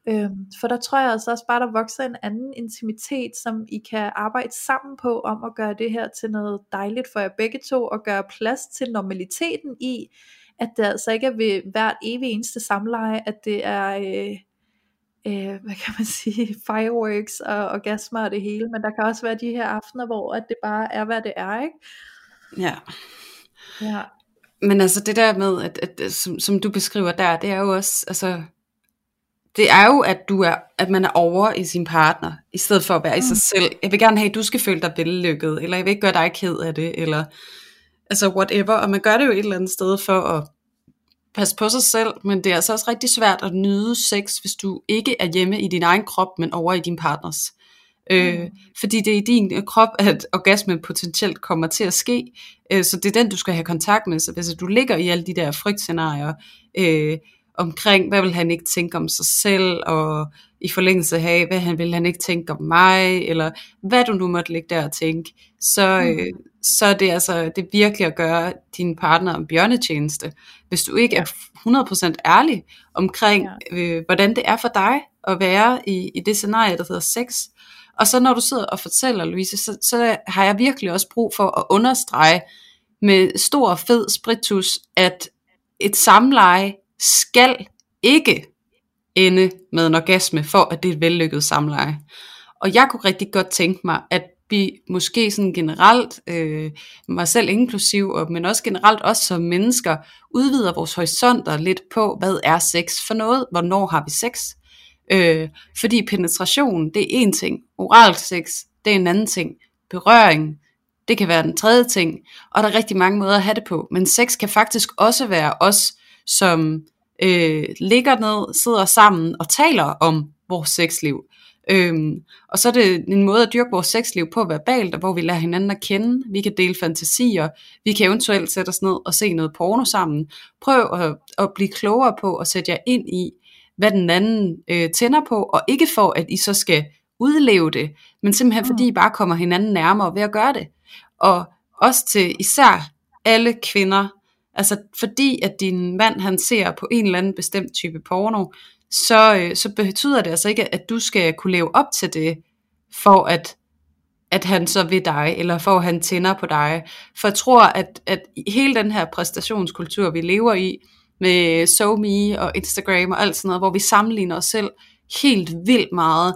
øh, for der tror jeg altså også bare, der vokser en anden intimitet, som I kan arbejde sammen på, om at gøre det her til noget dejligt for jer begge to, og gøre plads til normaliteten i, at det altså ikke er ved hvert evig eneste samleje, at det er... Øh, øh, hvad kan man sige, fireworks og orgasmer og det hele, men der kan også være de her aftener, hvor at det bare er, hvad det er, ikke? Ja. Ja. Men altså det der med, at, at, som, som du beskriver der, det er jo også, altså, det er jo, at, du er, at man er over i sin partner, i stedet for at være mm. i sig mm. selv. Jeg vil gerne have, at du skal føle dig vellykket, eller jeg vil ikke gøre dig ked af det, eller altså whatever. Og man gør det jo et eller andet sted for at passe på sig selv, men det er altså også rigtig svært at nyde sex, hvis du ikke er hjemme i din egen krop, men over i din partners. Øh, mm. Øh, fordi det er i din krop, at orgasmen potentielt kommer til at ske, øh, så det er den, du skal have kontakt med. Så hvis du ligger i alle de der frygtscenarier, øh, omkring, hvad vil han ikke tænke om sig selv, og i forlængelse af, hvad han vil han ikke tænke om mig, eller hvad du nu måtte ligge der og tænke, så, mm. øh, så er det altså det er virkelig at gøre din partner en bjørnetjeneste. Hvis du ikke er 100% ærlig omkring, ja. øh, hvordan det er for dig at være i, i det scenarie, der hedder sex. Og så når du sidder og fortæller, Louise, så, så har jeg virkelig også brug for at understrege med stor fed spritus, at et samleje skal ikke ende med en orgasme, for at det er et vellykket samleje. Og jeg kunne rigtig godt tænke mig, at vi måske sådan generelt, øh, mig selv inklusiv, og, men også generelt også som mennesker, udvider vores horisonter lidt på, hvad er sex for noget, hvornår har vi sex. Øh, fordi penetration, det er en ting, oral sex, det er en anden ting, berøring, det kan være den tredje ting, og der er rigtig mange måder at have det på, men sex kan faktisk også være os, som øh, ligger ned, sidder sammen og taler om vores sexliv. Øhm, og så er det en måde at dyrke vores sexliv på verbalt, og hvor vi lærer hinanden at kende. Vi kan dele fantasier. Vi kan eventuelt sætte os ned og se noget porno sammen. Prøv at, at blive klogere på og sætte jer ind i, hvad den anden øh, tænder på, og ikke for, at I så skal udleve det, men simpelthen mm. fordi I bare kommer hinanden nærmere ved at gøre det. Og også til især alle kvinder, Altså fordi at din mand han ser på en eller anden bestemt type porno, så, øh, så betyder det altså ikke, at du skal kunne leve op til det, for at, at han så vil dig, eller for at han tænder på dig. For jeg tror, at, at hele den her præstationskultur, vi lever i, med SoMe og Instagram og alt sådan noget, hvor vi sammenligner os selv helt vildt meget,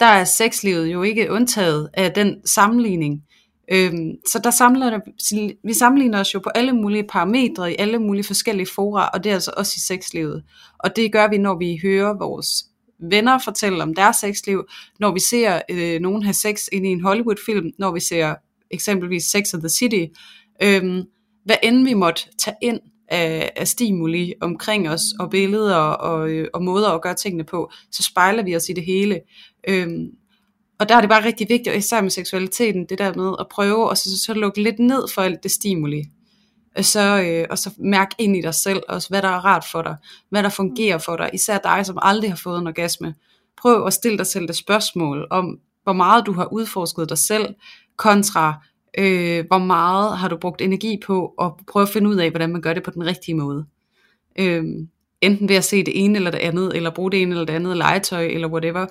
der er sexlivet jo ikke undtaget af den sammenligning. Øhm, så der samler, vi sammenligner os jo på alle mulige parametre i alle mulige forskellige fora, og det er altså også i sexlivet. Og det gør vi, når vi hører vores venner fortælle om deres sexliv, når vi ser øh, nogen have sex ind i en Hollywood-film, når vi ser eksempelvis Sex of the City, øhm, hvad end vi måtte tage ind af, af stimuli omkring os, og billeder og, øh, og måder at gøre tingene på, så spejler vi os i det hele. Øhm, og der er det bare rigtig vigtigt, og især med seksualiteten, det der med at prøve, og så, så lukke lidt ned for alt det stimuli. Og så, øh, og så mærk ind i dig selv, også hvad der er rart for dig, hvad der fungerer for dig, især dig, som aldrig har fået en orgasme. Prøv at stille dig selv det spørgsmål om, hvor meget du har udforsket dig selv, kontra øh, hvor meget har du brugt energi på, at prøve at finde ud af, hvordan man gør det på den rigtige måde. Øh, enten ved at se det ene eller det andet, eller bruge det ene eller det andet legetøj, eller whatever.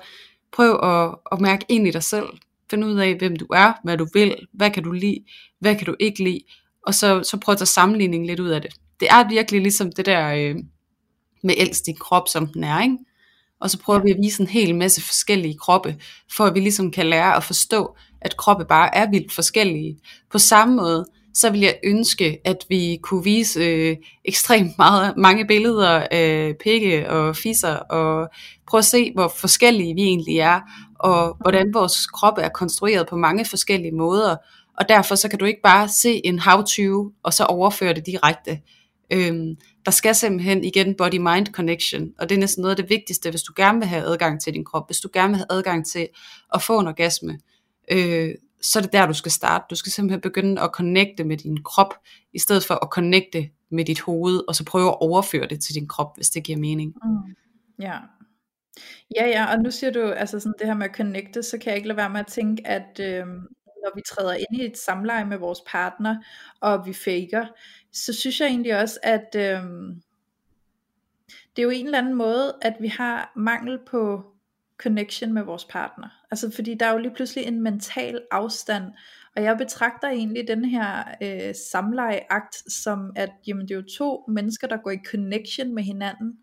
Prøv at, at mærke ind i dig selv. Find ud af, hvem du er, hvad du vil, hvad kan du lide, hvad kan du ikke lide, og så, så prøv at tage sammenligning lidt ud af det. Det er virkelig ligesom det der øh, med ældst din krop, som den er, ikke? Og så prøver vi at vise en hel masse forskellige kroppe, for at vi ligesom kan lære at forstå, at kroppe bare er vildt forskellige. På samme måde, så vil jeg ønske, at vi kunne vise øh, ekstremt meget, mange billeder af pikke og fisser, og prøve at se, hvor forskellige vi egentlig er, og hvordan vores krop er konstrueret på mange forskellige måder. Og derfor så kan du ikke bare se en how-to, og så overføre det direkte. Øhm, der skal simpelthen igen body-mind connection, og det er næsten noget af det vigtigste, hvis du gerne vil have adgang til din krop, hvis du gerne vil have adgang til at få en orgasme, øh, så er det der, du skal starte. Du skal simpelthen begynde at connecte med din krop, i stedet for at connecte med dit hoved, og så prøve at overføre det til din krop, hvis det giver mening. Mm. Ja. Ja, ja, og nu siger du, altså sådan det her med at connecte, så kan jeg ikke lade være med at tænke, at øh, når vi træder ind i et samleje med vores partner, og vi faker, så synes jeg egentlig også, at øh, det er jo en eller anden måde, at vi har mangel på connection med vores partner. Altså fordi der er jo lige pludselig en mental afstand, og jeg betragter egentlig den her øh, samlejeakt som, at jamen, det er jo to mennesker, der går i connection med hinanden,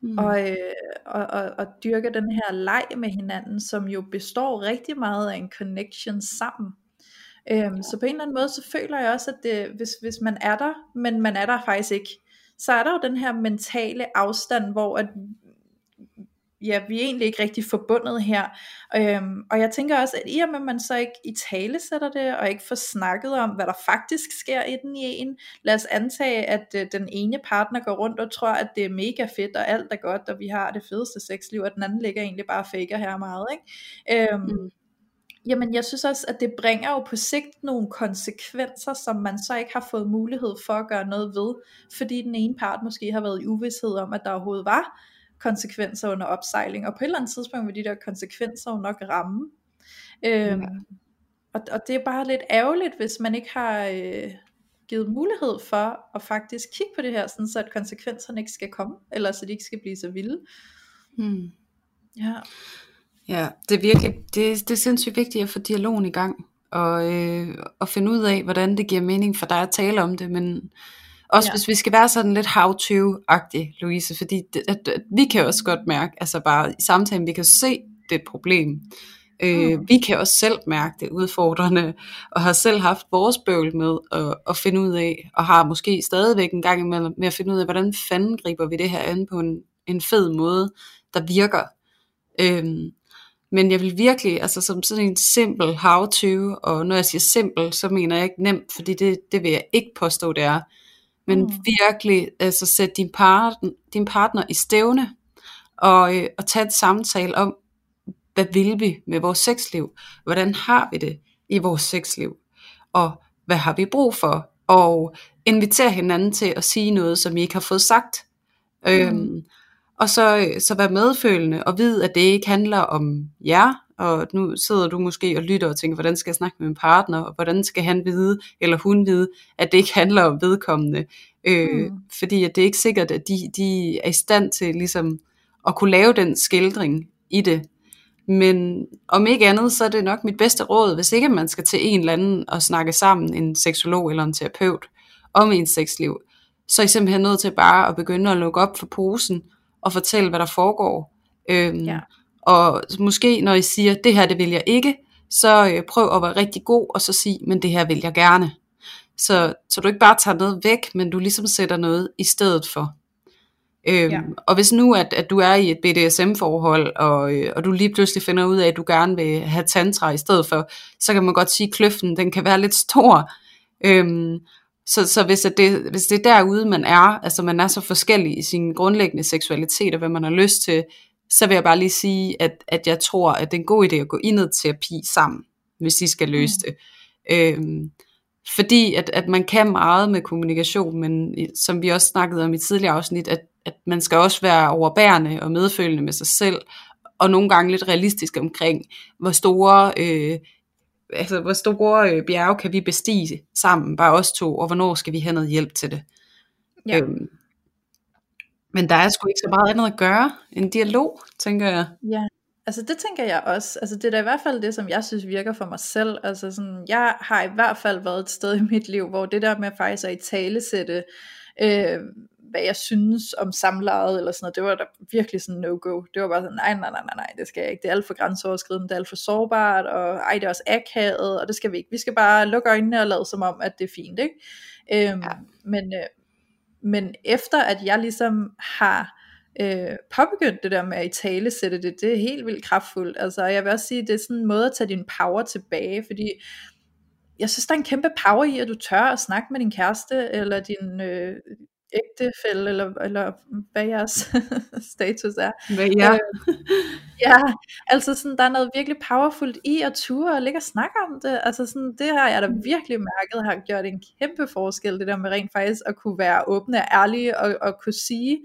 mm. og, øh, og, og, og dyrker den her leg med hinanden, som jo består rigtig meget af en connection sammen. Øhm, så på en eller anden måde, så føler jeg også, at det, hvis, hvis man er der, men man er der faktisk ikke, så er der jo den her mentale afstand, hvor at ja, vi er egentlig ikke rigtig forbundet her. Øhm, og jeg tænker også, at i og med, at man så ikke i tale sætter det, og ikke får snakket om, hvad der faktisk sker i den i en, lad os antage, at øh, den ene partner går rundt og tror, at det er mega fedt, og alt er godt, og vi har det fedeste sexliv, og den anden ligger egentlig bare og faker her meget. Ikke? Øhm, mm. Jamen jeg synes også, at det bringer jo på sigt nogle konsekvenser, som man så ikke har fået mulighed for at gøre noget ved, fordi den ene part måske har været i uvidshed om, at der overhovedet var konsekvenser under opsejling, og på et eller andet tidspunkt vil de der konsekvenser jo nok ramme. Øhm, ja. og, og det er bare lidt ærgerligt, hvis man ikke har øh, givet mulighed for at faktisk kigge på det her, sådan så at konsekvenserne ikke skal komme, eller så de ikke skal blive så vilde. Hmm. Ja. Ja, det er virkelig, det, det er sindssygt vigtigt at få dialogen i gang, og, øh, og finde ud af, hvordan det giver mening for dig at tale om det, men også ja. hvis vi skal være sådan lidt how-to-agtig, Louise, fordi det, at, at, vi kan også godt mærke, altså bare i samtalen, vi kan se, det er et problem. Øh, mm. Vi kan også selv mærke det udfordrende, og har selv haft vores bøvl med at, at finde ud af, og har måske stadigvæk en gang imellem med at finde ud af, hvordan fanden griber vi det her an på en, en fed måde, der virker. Øh, men jeg vil virkelig, altså som sådan en simpel how-to, og når jeg siger simpel, så mener jeg ikke nemt, fordi det, det vil jeg ikke påstå, det er. Men mm. virkelig, altså sæt din, part, din partner i stævne, og, øh, og tage et samtale om, hvad vil vi med vores sexliv? Hvordan har vi det i vores sexliv? Og hvad har vi brug for? Og invitere hinanden til at sige noget, som I ikke har fået sagt. Mm. Øhm, og så, så være medfølende og vide, at det ikke handler om jer, og nu sidder du måske og lytter og tænker, hvordan skal jeg snakke med min partner, og hvordan skal han vide, eller hun vide, at det ikke handler om vedkommende. Øh, mm. Fordi at det er ikke sikkert, at de, de er i stand til ligesom at kunne lave den skildring i det. Men om ikke andet, så er det nok mit bedste råd, hvis ikke man skal til en eller anden og snakke sammen, en seksolog eller en terapeut, om ens sexliv, så er I simpelthen nødt til bare at begynde at lukke op for posen, og fortælle, hvad der foregår. Øhm, ja. Og måske når I siger, det her det vil jeg ikke, så øh, prøv at være rigtig god, og så sig, men det her vil jeg gerne. Så, så du ikke bare tager noget væk, men du ligesom sætter noget i stedet for. Øhm, ja. Og hvis nu, at, at du er i et BDSM-forhold, og, øh, og du lige pludselig finder ud af, at du gerne vil have tantra i stedet for, så kan man godt sige, at kløften den kan være lidt stor. Øhm, så, så hvis, at det, hvis det er derude, man er, altså man er så forskellig i sin grundlæggende seksualitet, og hvad man har lyst til, så vil jeg bare lige sige, at, at jeg tror, at det er en god idé at gå ind i terapi sammen, hvis I skal løse mm. det. Øhm, fordi at, at man kan meget med kommunikation, men som vi også snakkede om i tidligere afsnit, at, at man skal også være overbærende og medfølende med sig selv, og nogle gange lidt realistisk omkring, hvor store øh, altså, hvor store øh, bjerge kan vi bestige sammen, bare os to, og hvornår skal vi have noget hjælp til det. Ja. Øhm, Men der er sgu ikke så meget andet at gøre end dialog, tænker jeg. Ja, altså det tænker jeg også. Altså det er da i hvert fald det, som jeg synes virker for mig selv. Altså sådan, jeg har i hvert fald været et sted i mit liv, hvor det der med faktisk at i talesætte, øh, hvad jeg synes om samlejet eller sådan noget, det var da virkelig sådan no-go. Det var bare sådan, nej, nej, nej, nej, nej, det skal jeg ikke. Det er alt for grænseoverskridende, det er alt for sårbart, og ej, det er også akavet, og det skal vi ikke. Vi skal bare lukke øjnene og lade som om, at det er fint, ikke? Øhm, ja. men, øh, men efter at jeg ligesom har øh, påbegyndt det der med at i tale sætte det, det er helt vildt kraftfuldt. Altså jeg vil også sige, det er sådan en måde at tage din power tilbage, fordi jeg synes, der er en kæmpe power i, at du tør at snakke med din kæreste, eller din øh, ægtefælde, eller, eller hvad jeres status er. Hvad ja. Øh, ja, altså sådan, der er noget virkelig powerfult i at ture og ligge og snakke om det. Altså sådan, det har jeg da virkelig mærket har gjort en kæmpe forskel, det der med rent faktisk at kunne være åbne og ærlige, og, og kunne sige,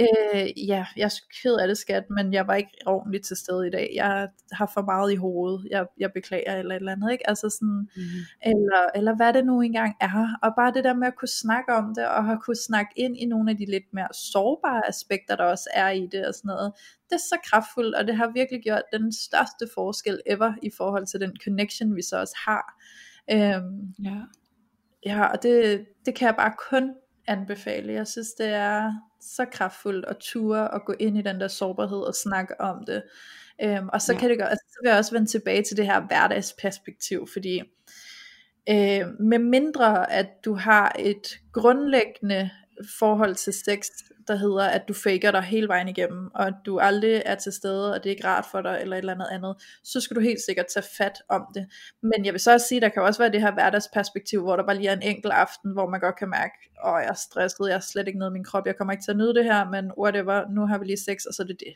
Øh, ja, jeg er ked af det skat, men jeg var ikke ordentligt til stede i dag. Jeg har for meget i hovedet. Jeg, jeg beklager eller et eller andet, ikke? Altså sådan, mm. eller, eller hvad det nu engang er. Og bare det der med at kunne snakke om det, og have kunne snakke ind i nogle af de lidt mere sårbare aspekter, der også er i det og sådan noget. Det er så kraftfuldt, og det har virkelig gjort den største forskel ever i forhold til den connection, vi så også har. Øhm, ja. Ja, og det, det kan jeg bare kun anbefale. Jeg synes, det er så kraftfuldt at ture og gå ind i den der sårbarhed og snakke om det. Øhm, og så ja. kan det gøre, altså, så vil jeg også vende tilbage til det her hverdagsperspektiv, fordi øh, med mindre at du har et grundlæggende forhold til sex, der hedder, at du faker dig hele vejen igennem, og at du aldrig er til stede, og det er ikke rart for dig, eller et eller andet andet, så skal du helt sikkert tage fat om det. Men jeg vil så også sige, der kan også være det her hverdagsperspektiv, hvor der bare lige er en enkelt aften, hvor man godt kan mærke, åh, jeg er stresset, jeg er slet ikke nede i min krop, jeg kommer ikke til at nyde det her, men whatever, nu har vi lige sex, og så er det det.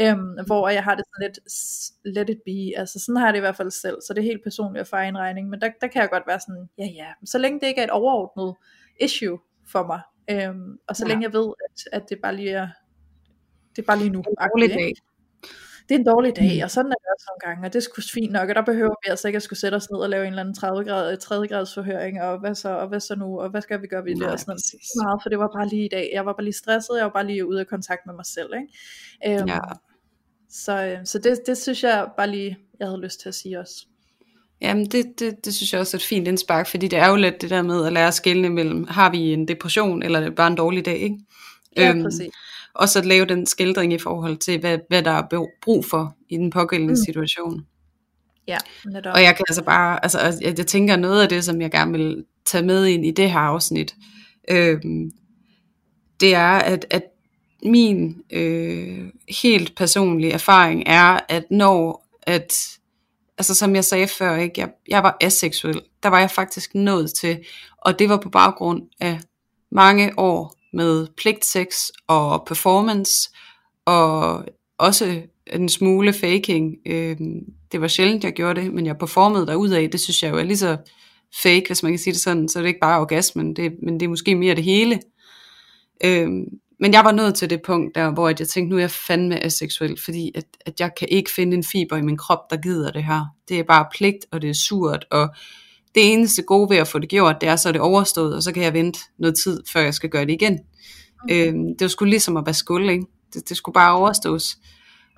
Øhm, hvor jeg har det sådan lidt, let it be, altså sådan har jeg det i hvert fald selv, så det er helt personligt at fejre en regning, men der, der kan jeg godt være sådan, ja ja, så længe det ikke er et overordnet issue for mig, Øhm, og så ja. længe jeg ved, at, at det bare lige er, det er bare lige nu. En dårlig dag. Det er en dårlig dag, mm. og sådan er det også nogle gange, og det er sgu fint nok, og der behøver vi altså ikke at skulle sætte os ned og lave en eller anden 30 grad, 30 grads forhøring, og hvad så, og hvad så nu, og hvad skal vi gøre ved det, og sådan noget. Meget, for det var bare lige i dag, jeg var bare lige stresset, jeg var bare lige ude af kontakt med mig selv, ikke? Øhm, ja. Så, øh, så det, det synes jeg bare lige, jeg havde lyst til at sige også. Jamen det, det, det synes jeg også er et fint indspark, fordi det er jo lidt det der med at lære at skille mellem, har vi en depression, eller er det bare en dårlig dag, ikke? Ja, øhm, præcis. Og så lave den skildring i forhold til, hvad, hvad der er brug for i den pågældende mm. situation. Ja, netop. Og jeg kan altså bare, altså jeg, jeg tænker noget af det, som jeg gerne vil tage med ind i det her afsnit, øhm, det er, at, at min øh, helt personlige erfaring er, at når at altså som jeg sagde før, ikke, jeg, jeg var aseksuel. Der var jeg faktisk nået til, og det var på baggrund af mange år med pligtsex og performance, og også en smule faking. Øh, det var sjældent, jeg gjorde det, men jeg performede af. Det synes jeg jo er lige så fake, hvis man kan sige det sådan. Så det er ikke bare orgasmen, det, men det er måske mere det hele. Øh, men jeg var nået til det punkt der, hvor jeg tænkte, nu er jeg fandme aseksuel, fordi at, at jeg kan ikke finde en fiber i min krop, der gider det her. Det er bare pligt, og det er surt, og det eneste gode ved at få det gjort, det er så er det overstået, og så kan jeg vente noget tid, før jeg skal gøre det igen. Okay. Øhm, det var sgu ligesom at være skuld, ikke? Det, det skulle bare overstås.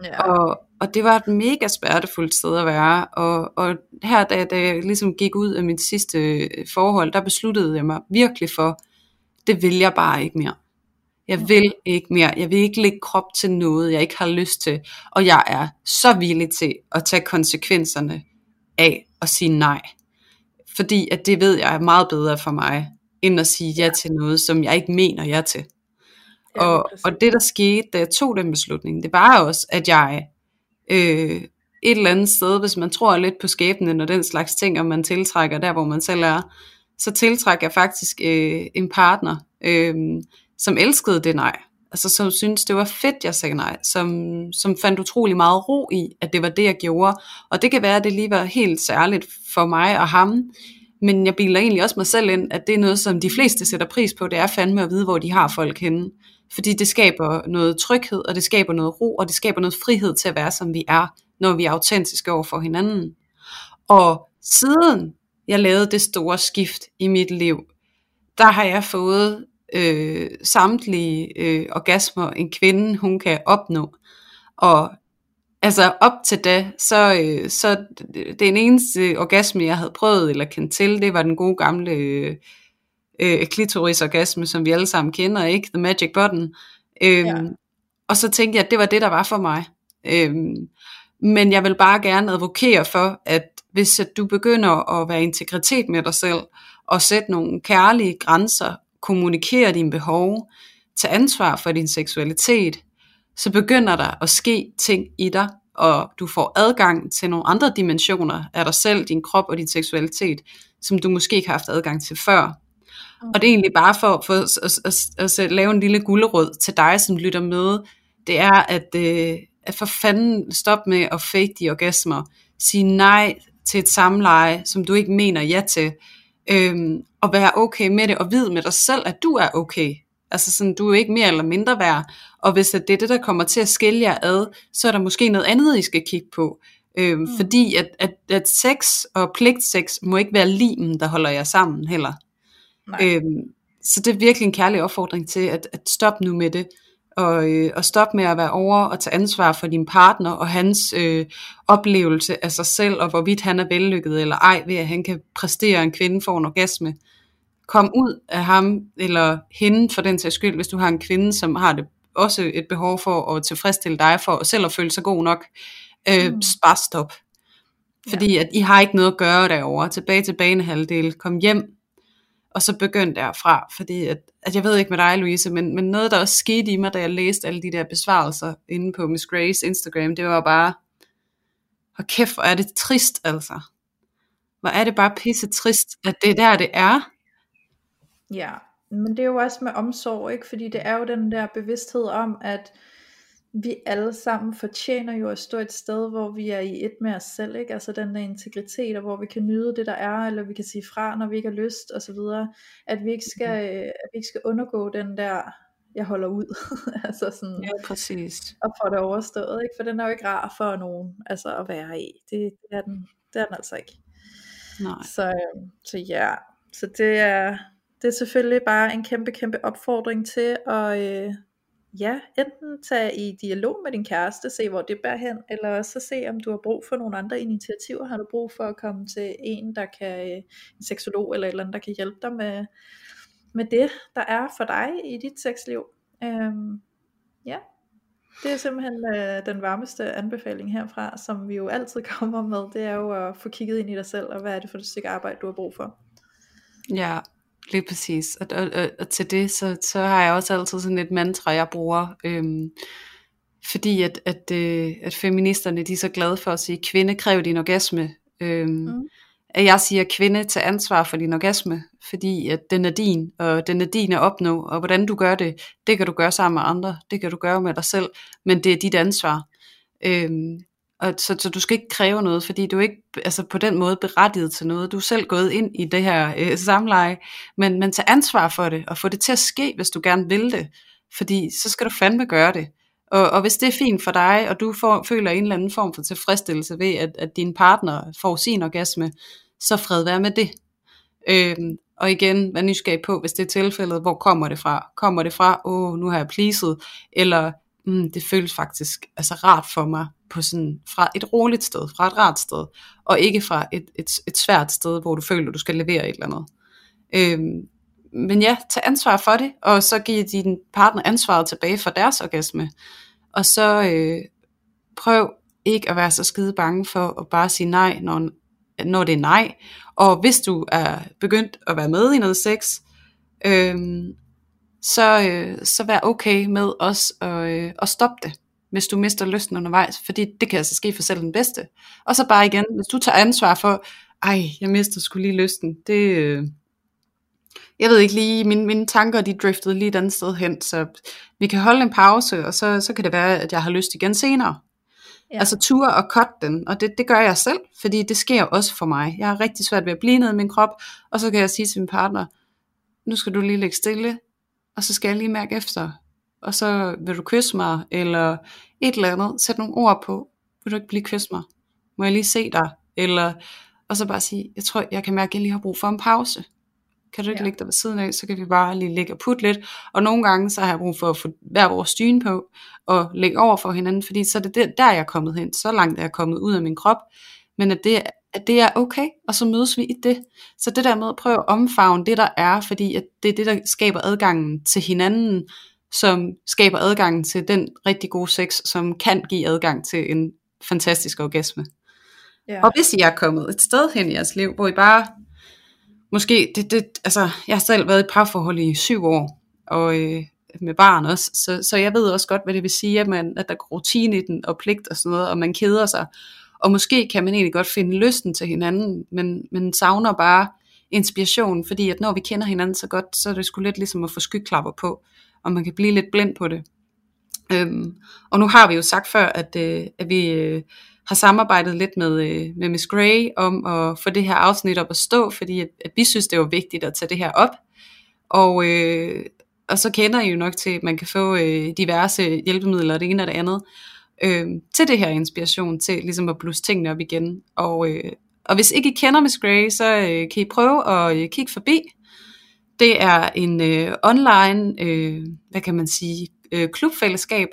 Ja. Og, og det var et mega smertefuldt sted at være, og, og her da, da jeg ligesom gik ud af mit sidste forhold, der besluttede jeg mig virkelig for, det vil jeg bare ikke mere. Jeg vil ikke mere. Jeg vil ikke lægge krop til noget, jeg ikke har lyst til. Og jeg er så villig til at tage konsekvenserne af at sige nej. Fordi at det ved jeg er meget bedre for mig, end at sige ja til noget, som jeg ikke mener ja til. Ja, og, og det der skete, da jeg tog den beslutning, det var også, at jeg øh, et eller andet sted, hvis man tror lidt på skæbnen og den slags ting, og man tiltrækker der, hvor man selv er, så tiltrækker jeg faktisk øh, en partner, øh, som elskede det nej. Altså som syntes, det var fedt, jeg sagde nej. Som, som fandt utrolig meget ro i, at det var det, jeg gjorde. Og det kan være, at det lige var helt særligt for mig og ham. Men jeg biler egentlig også mig selv ind, at det er noget, som de fleste sætter pris på. Det er fandme at vide, hvor de har folk henne. Fordi det skaber noget tryghed, og det skaber noget ro, og det skaber noget frihed til at være, som vi er, når vi er autentiske over for hinanden. Og siden jeg lavede det store skift i mit liv, der har jeg fået øh, samtlige øh, orgasmer, en kvinde hun kan opnå. Og altså op til da, så, øh, så den eneste orgasme, jeg havde prøvet eller kendt til, det var den gode gamle øh, øh, klitorisorgasme, som vi alle sammen kender, ikke? The Magic Button. Øhm, ja. Og så tænkte jeg, at det var det, der var for mig. Øhm, men jeg vil bare gerne advokere for, at hvis at du begynder at være integritet med dig selv, og sætte nogle kærlige grænser, kommunikere dine behov, tage ansvar for din seksualitet, så begynder der at ske ting i dig, og du får adgang til nogle andre dimensioner af dig selv, din krop og din seksualitet, som du måske ikke har haft adgang til før. Mm. Og det er egentlig bare for, for at, at, at, at lave en lille gullerød til dig, som lytter med, det er at, øh, at for fanden stop med at fake de orgasmer. Sige nej til et samleje, som du ikke mener ja til. Øhm, og være okay med det, og vide med dig selv, at du er okay. Altså sådan, du er ikke mere eller mindre værd. Og hvis det er det, der kommer til at skille jer ad, så er der måske noget andet, I skal kigge på. Øhm, mm. Fordi at, at, at sex og pligtsex må ikke være limen, der holder jer sammen heller. Øhm, så det er virkelig en kærlig opfordring til, at, at stoppe nu med det og, øh, og stoppe med at være over og tage ansvar for din partner og hans øh, oplevelse af sig selv, og hvorvidt han er vellykket eller ej, ved at han kan præstere en kvinde for en orgasme. Kom ud af ham eller hende for den sags skyld, hvis du har en kvinde, som har det også et behov for at tilfredsstille dig for selv at føle sig god nok. Øh, mm. Bare stop. Fordi ja. at I har ikke noget at gøre derovre. Tilbage til banehalvdel. Kom hjem og så begyndte derfra, fordi at, at jeg ved ikke med dig, Louise, men, men noget, der også skete i mig, da jeg læste alle de der besvarelser inde på Miss Grace Instagram, det var bare, hvor kæft, hvor er det trist, altså. Hvor er det bare pisse trist, at det er der, det er. Ja, men det er jo også med omsorg, ikke? Fordi det er jo den der bevidsthed om, at vi alle sammen fortjener jo at stå et sted, hvor vi er i et med os selv, ikke? altså den der integritet, og hvor vi kan nyde det der er, eller vi kan sige fra, når vi ikke har lyst, og så videre, at vi ikke skal, mm. at vi ikke skal undergå den der, jeg holder ud, altså sådan, ja, præcis. og få det overstået, ikke? for den er jo ikke rar for nogen, altså at være i, det, det, er, den, det er den altså ikke. Nej. Så, øhm, så ja, så det er, det er selvfølgelig bare en kæmpe, kæmpe opfordring til at, øh, ja, enten tage i dialog med din kæreste, se hvor det bærer hen, eller så se om du har brug for nogle andre initiativer. Har du brug for at komme til en, der kan, en seksolog eller et eller andet, der kan hjælpe dig med, med det, der er for dig i dit sexliv. Øhm, ja, det er simpelthen øh, den varmeste anbefaling herfra, som vi jo altid kommer med, det er jo at få kigget ind i dig selv, og hvad er det for et stykke arbejde, du har brug for. Ja, Lige præcis. Og, og, og, og til det, så, så har jeg også altid sådan et mantra, jeg bruger. Øhm, fordi at, at, øh, at feministerne de er så glade for at sige, kvinde kræver din orgasme. Øhm, mm. At jeg siger, kvinde til ansvar for din orgasme, fordi at den er din, og den er din at opnå, og hvordan du gør det, det kan du gøre sammen med andre, det kan du gøre med dig selv, men det er dit ansvar. Øhm, og så, så du skal ikke kræve noget, fordi du er ikke altså på den måde berettiget til noget. Du er selv gået ind i det her øh, samleje, men, men tag ansvar for det, og få det til at ske, hvis du gerne vil det. Fordi så skal du fandme gøre det. Og, og hvis det er fint for dig, og du får, føler en eller anden form for tilfredsstillelse ved, at, at din partner får sin orgasme, så fred være med det. Øhm, og igen, vær nysgerrig på, hvis det er tilfældet, hvor kommer det fra? Kommer det fra, åh, oh, nu har jeg pleaset, eller mm, det føles faktisk altså rart for mig på sådan, fra et roligt sted, fra et rart sted, og ikke fra et, et, et svært sted, hvor du føler, du skal levere et eller andet. Øhm, men ja, tag ansvar for det, og så giv din partner ansvaret tilbage for deres orgasme. Og så øh, prøv ikke at være så skide bange for at bare sige nej, når, når det er nej. Og hvis du er begyndt at være med i noget sex, øh, så, øh, så vær okay med os at, øh, at stoppe det, hvis du mister lysten undervejs, fordi det kan altså ske for selv den bedste. Og så bare igen, hvis du tager ansvar for, ej, jeg mister skulle lige lysten, det, øh, jeg ved ikke lige, mine, mine tanker de driftede lige et andet sted hen, så vi kan holde en pause, og så, så kan det være, at jeg har lyst igen senere. Ja. Altså tur og cut den, og det, det gør jeg selv, fordi det sker også for mig. Jeg har rigtig svært ved at blive nede i min krop, og så kan jeg sige til min partner, nu skal du lige lægge stille, og så skal jeg lige mærke efter, og så vil du kysse mig, eller et eller andet, sæt nogle ord på, vil du ikke blive kysse mig, må jeg lige se dig, eller, og så bare sige, jeg tror, jeg kan mærke, at jeg lige har brug for en pause, Kan du ikke Ja. ligge der ved siden af, så kan vi bare lige ligge og putte lidt. Og nogle gange, så har jeg brug for at få hver vores dyne på, og lægge over for hinanden, fordi så er det der, der jeg er kommet hen. Så langt er jeg kommet ud af min krop. Men at det, at det er okay, og så mødes vi i det. Så det der med at prøve at omfavne det, der er, fordi at det er det, der skaber adgangen til hinanden, som skaber adgangen til den rigtig gode sex, som kan give adgang til en fantastisk orgasme. Ja. Og hvis I er kommet et sted hen i jeres liv, hvor I bare, måske, det, det, altså, jeg har selv været i parforhold i syv år, og øh, med barn også, så, så jeg ved også godt, hvad det vil sige, at, man, at der går rutine i den, og pligt og sådan noget, og man keder sig. Og måske kan man egentlig godt finde lysten til hinanden, men, men savner bare inspiration, fordi at når vi kender hinanden så godt, så er det sgu lidt ligesom at få skyklapper på, og man kan blive lidt blind på det. Øhm, og nu har vi jo sagt før, at, øh, at vi øh, har samarbejdet lidt med, øh, med Miss Gray om at få det her afsnit op at stå, fordi at, at vi synes, det var vigtigt at tage det her op. Og, øh, og så kender I jo nok til, at man kan få øh, diverse hjælpemidler, det ene og det andet, øh, til det her inspiration, til ligesom at blusse tingene op igen. Og, øh, og hvis ikke I kender Miss Gray, så øh, kan I prøve at øh, kigge forbi. Det er en øh, online, øh, hvad kan man sige, øh, klubfællesskab,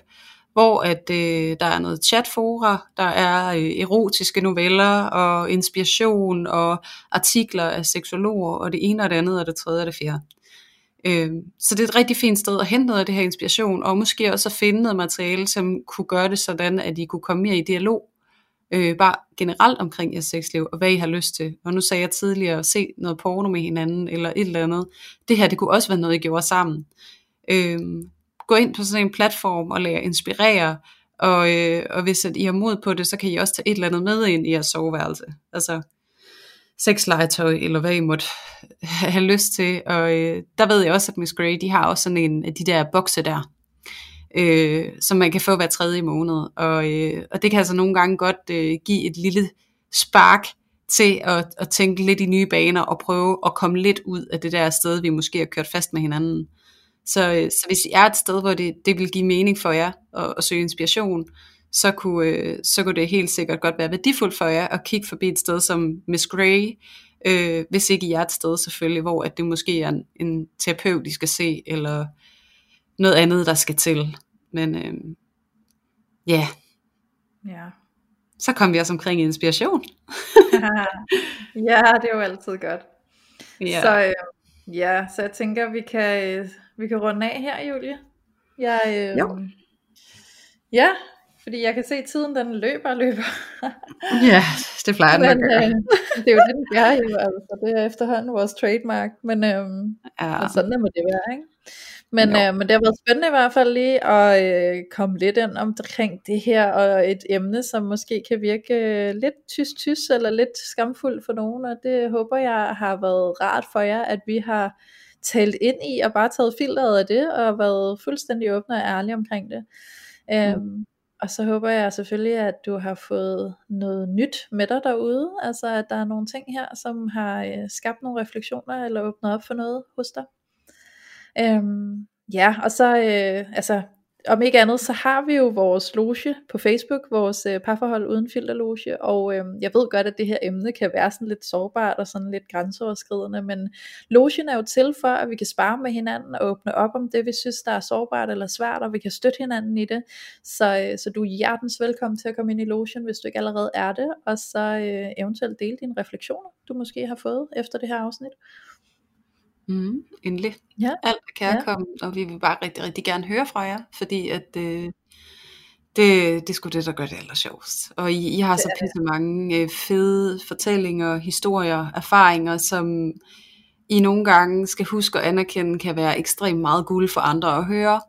hvor at øh, der er noget chatfora, der er øh, erotiske noveller og inspiration og artikler af seksologer og det ene og det andet og det tredje og det fjerde. Øh, så det er et rigtig fint sted at hente noget af det her inspiration, og måske også at finde noget materiale, som kunne gøre det sådan, at I kunne komme mere i dialog, øh, bare generelt omkring jeres sexliv, og hvad I har lyst til. Og nu sagde jeg tidligere, at se noget porno med hinanden, eller et eller andet. Det her, det kunne også være noget, I gjorde sammen. Øh, gå ind på sådan en platform og lade inspirere, og, øh, og hvis at I har mod på det, så kan I også tage et eller andet med ind i jeres soveværelse. Altså sexlegetøj, eller hvad I måtte have lyst til. Og øh, der ved jeg også, at Miss Grey, de har også sådan en af de der bokse der, øh, som man kan få hver tredje måned. Og, øh, og det kan altså nogle gange godt øh, give et lille spark til at, at tænke lidt i nye baner, og prøve at komme lidt ud af det der sted, vi måske har kørt fast med hinanden. Så, øh, så hvis I er et sted, hvor det, det vil give mening for jer at, at søge inspiration, så kunne, øh, så kunne det helt sikkert godt være værdifuldt for jer at kigge forbi et sted som Miss Grey, øh, hvis ikke I er et sted selvfølgelig, hvor at det måske er en, en terapeut, I skal se, eller noget andet, der skal til. Men øh, ja, Ja. så kom vi også omkring inspiration. ja, det er jo altid godt. Ja. Så, øh, ja, så jeg tænker, vi kan, øh, vi kan runde af her, Julie. Jeg, øh, Jo. Ja, fordi jeg kan se, at tiden den løber og løber. ja, det plejer den at gøre. øh, det er jo det, den gør jo. Altså, det er efterhånden vores trademark. Men, øh, Ja. sådan må det være, ikke? Men, Jo. øh, men det har været spændende i hvert fald lige at øh, komme lidt ind omkring det her, og et emne, som måske kan virke øh, lidt tys-tys, eller lidt skamfuldt for nogen, og det håber jeg har været rart for jer, at vi har talt ind i, og bare taget filteret af det, og været fuldstændig åbne og ærlige omkring det. Øhm, og så håber jeg selvfølgelig, at du har fået noget nyt med dig derude, altså at der er nogle ting her, som har øh, skabt nogle refleksioner, eller åbnet op for noget hos dig. Øhm, ja, og så, øh, altså, om ikke andet, så har vi jo vores loge på Facebook, vores øh, parforhold uden filterloge, og øh, jeg ved godt, at det her emne kan være sådan lidt sårbart og sådan lidt grænseoverskridende, men logen er jo til for, at vi kan spare med hinanden og åbne op om det, vi synes, der er sårbart eller svært, og vi kan støtte hinanden i det, så, øh, så du er hjertens velkommen til at komme ind i logen, hvis du ikke allerede er det, og så øh, eventuelt dele dine refleksioner, du måske har fået efter det her afsnit. Mm, endelig. Ja. Alt er kærkommen, ja. og vi vil bare rigtig, rigtig gerne høre fra jer, fordi at øh, det, det er sgu det, der gør det aller sjovest. Og I, I har så pisse mange øh, fede fortællinger, historier, erfaringer, som I nogle gange skal huske at anerkende, kan være ekstremt meget guld for andre at høre.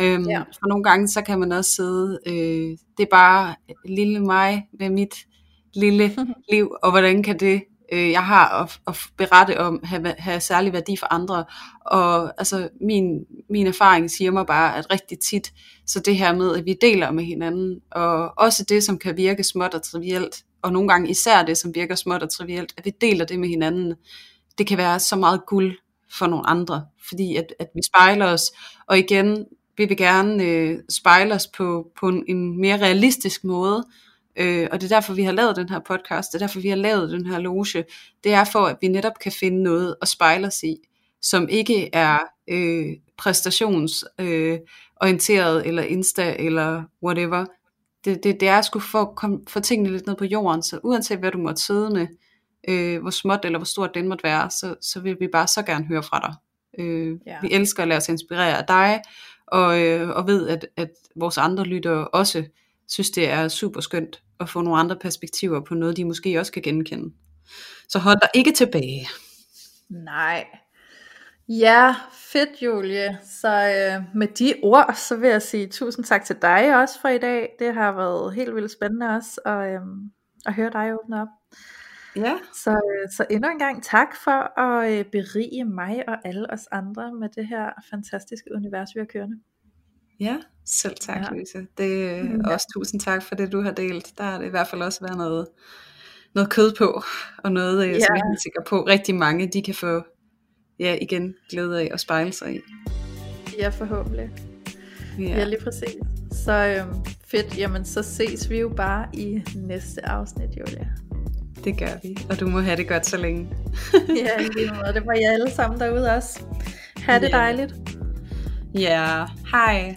Øhm, Ja. For nogle gange, så kan man også sidde, øh, det er bare lille mig med mit lille liv, og hvordan kan det, øh, jeg har at, at berette om, have, have særlig værdi for andre. Og altså, min, min erfaring siger mig bare, at rigtig tit, så det her med, at vi deler med hinanden, og også det, som kan virke småt og trivielt, og nogle gange især det, som virker småt og trivielt, at vi deler det med hinanden, det kan være så meget guld for nogle andre, fordi at, at vi spejler os, og igen, vi vil gerne øh, spejle os på, på en, en mere realistisk måde, øh, og det er derfor, vi har lavet den her podcast, det er derfor, vi har lavet den her loge, det er for, at vi netop kan finde noget at spejle os i, som ikke er øh, præstationsorienteret, øh, eller insta, eller whatever. Det, det, det er at skulle få, kom, få tingene lidt ned på jorden, så uanset hvad du måtte sidde med, øh, hvor småt eller hvor stort det måtte være, så, så vil vi bare så gerne høre fra dig. Øh, ja. Vi elsker at lade os inspirere af dig, og, øh, og ved, at, at vores andre lyttere også synes, det er super skønt at få nogle andre perspektiver på noget, de måske også kan genkende. Så hold dig ikke tilbage. Nej. Ja, fedt Julie. Så øh, med de ord, så vil jeg sige tusind tak til dig også for i dag. Det har været helt vildt spændende også at, øh, at høre dig åbne op. Ja. Så, øh, så endnu en gang tak for at øh, berige mig og alle os andre med det her fantastiske univers, vi har kørende. Ja, selv tak, ja. Louise. Det er mm, ja. også tusind tak for det, du har delt. Der har det i hvert fald også været noget, noget kød på, og noget, ja. som jeg er sikker på, rigtig mange, de kan få ja, igen glæde af at spejle sig i. Ja, forhåbentlig. Ja, ja lige præcis. Så øhm, fedt, jamen så ses vi jo bare i næste afsnit, Julia. Det gør vi, og du må have det godt så længe. ja, lige måde. Det var jer alle sammen derude også. Ha' det yeah. dejligt. Ja, yeah. hej.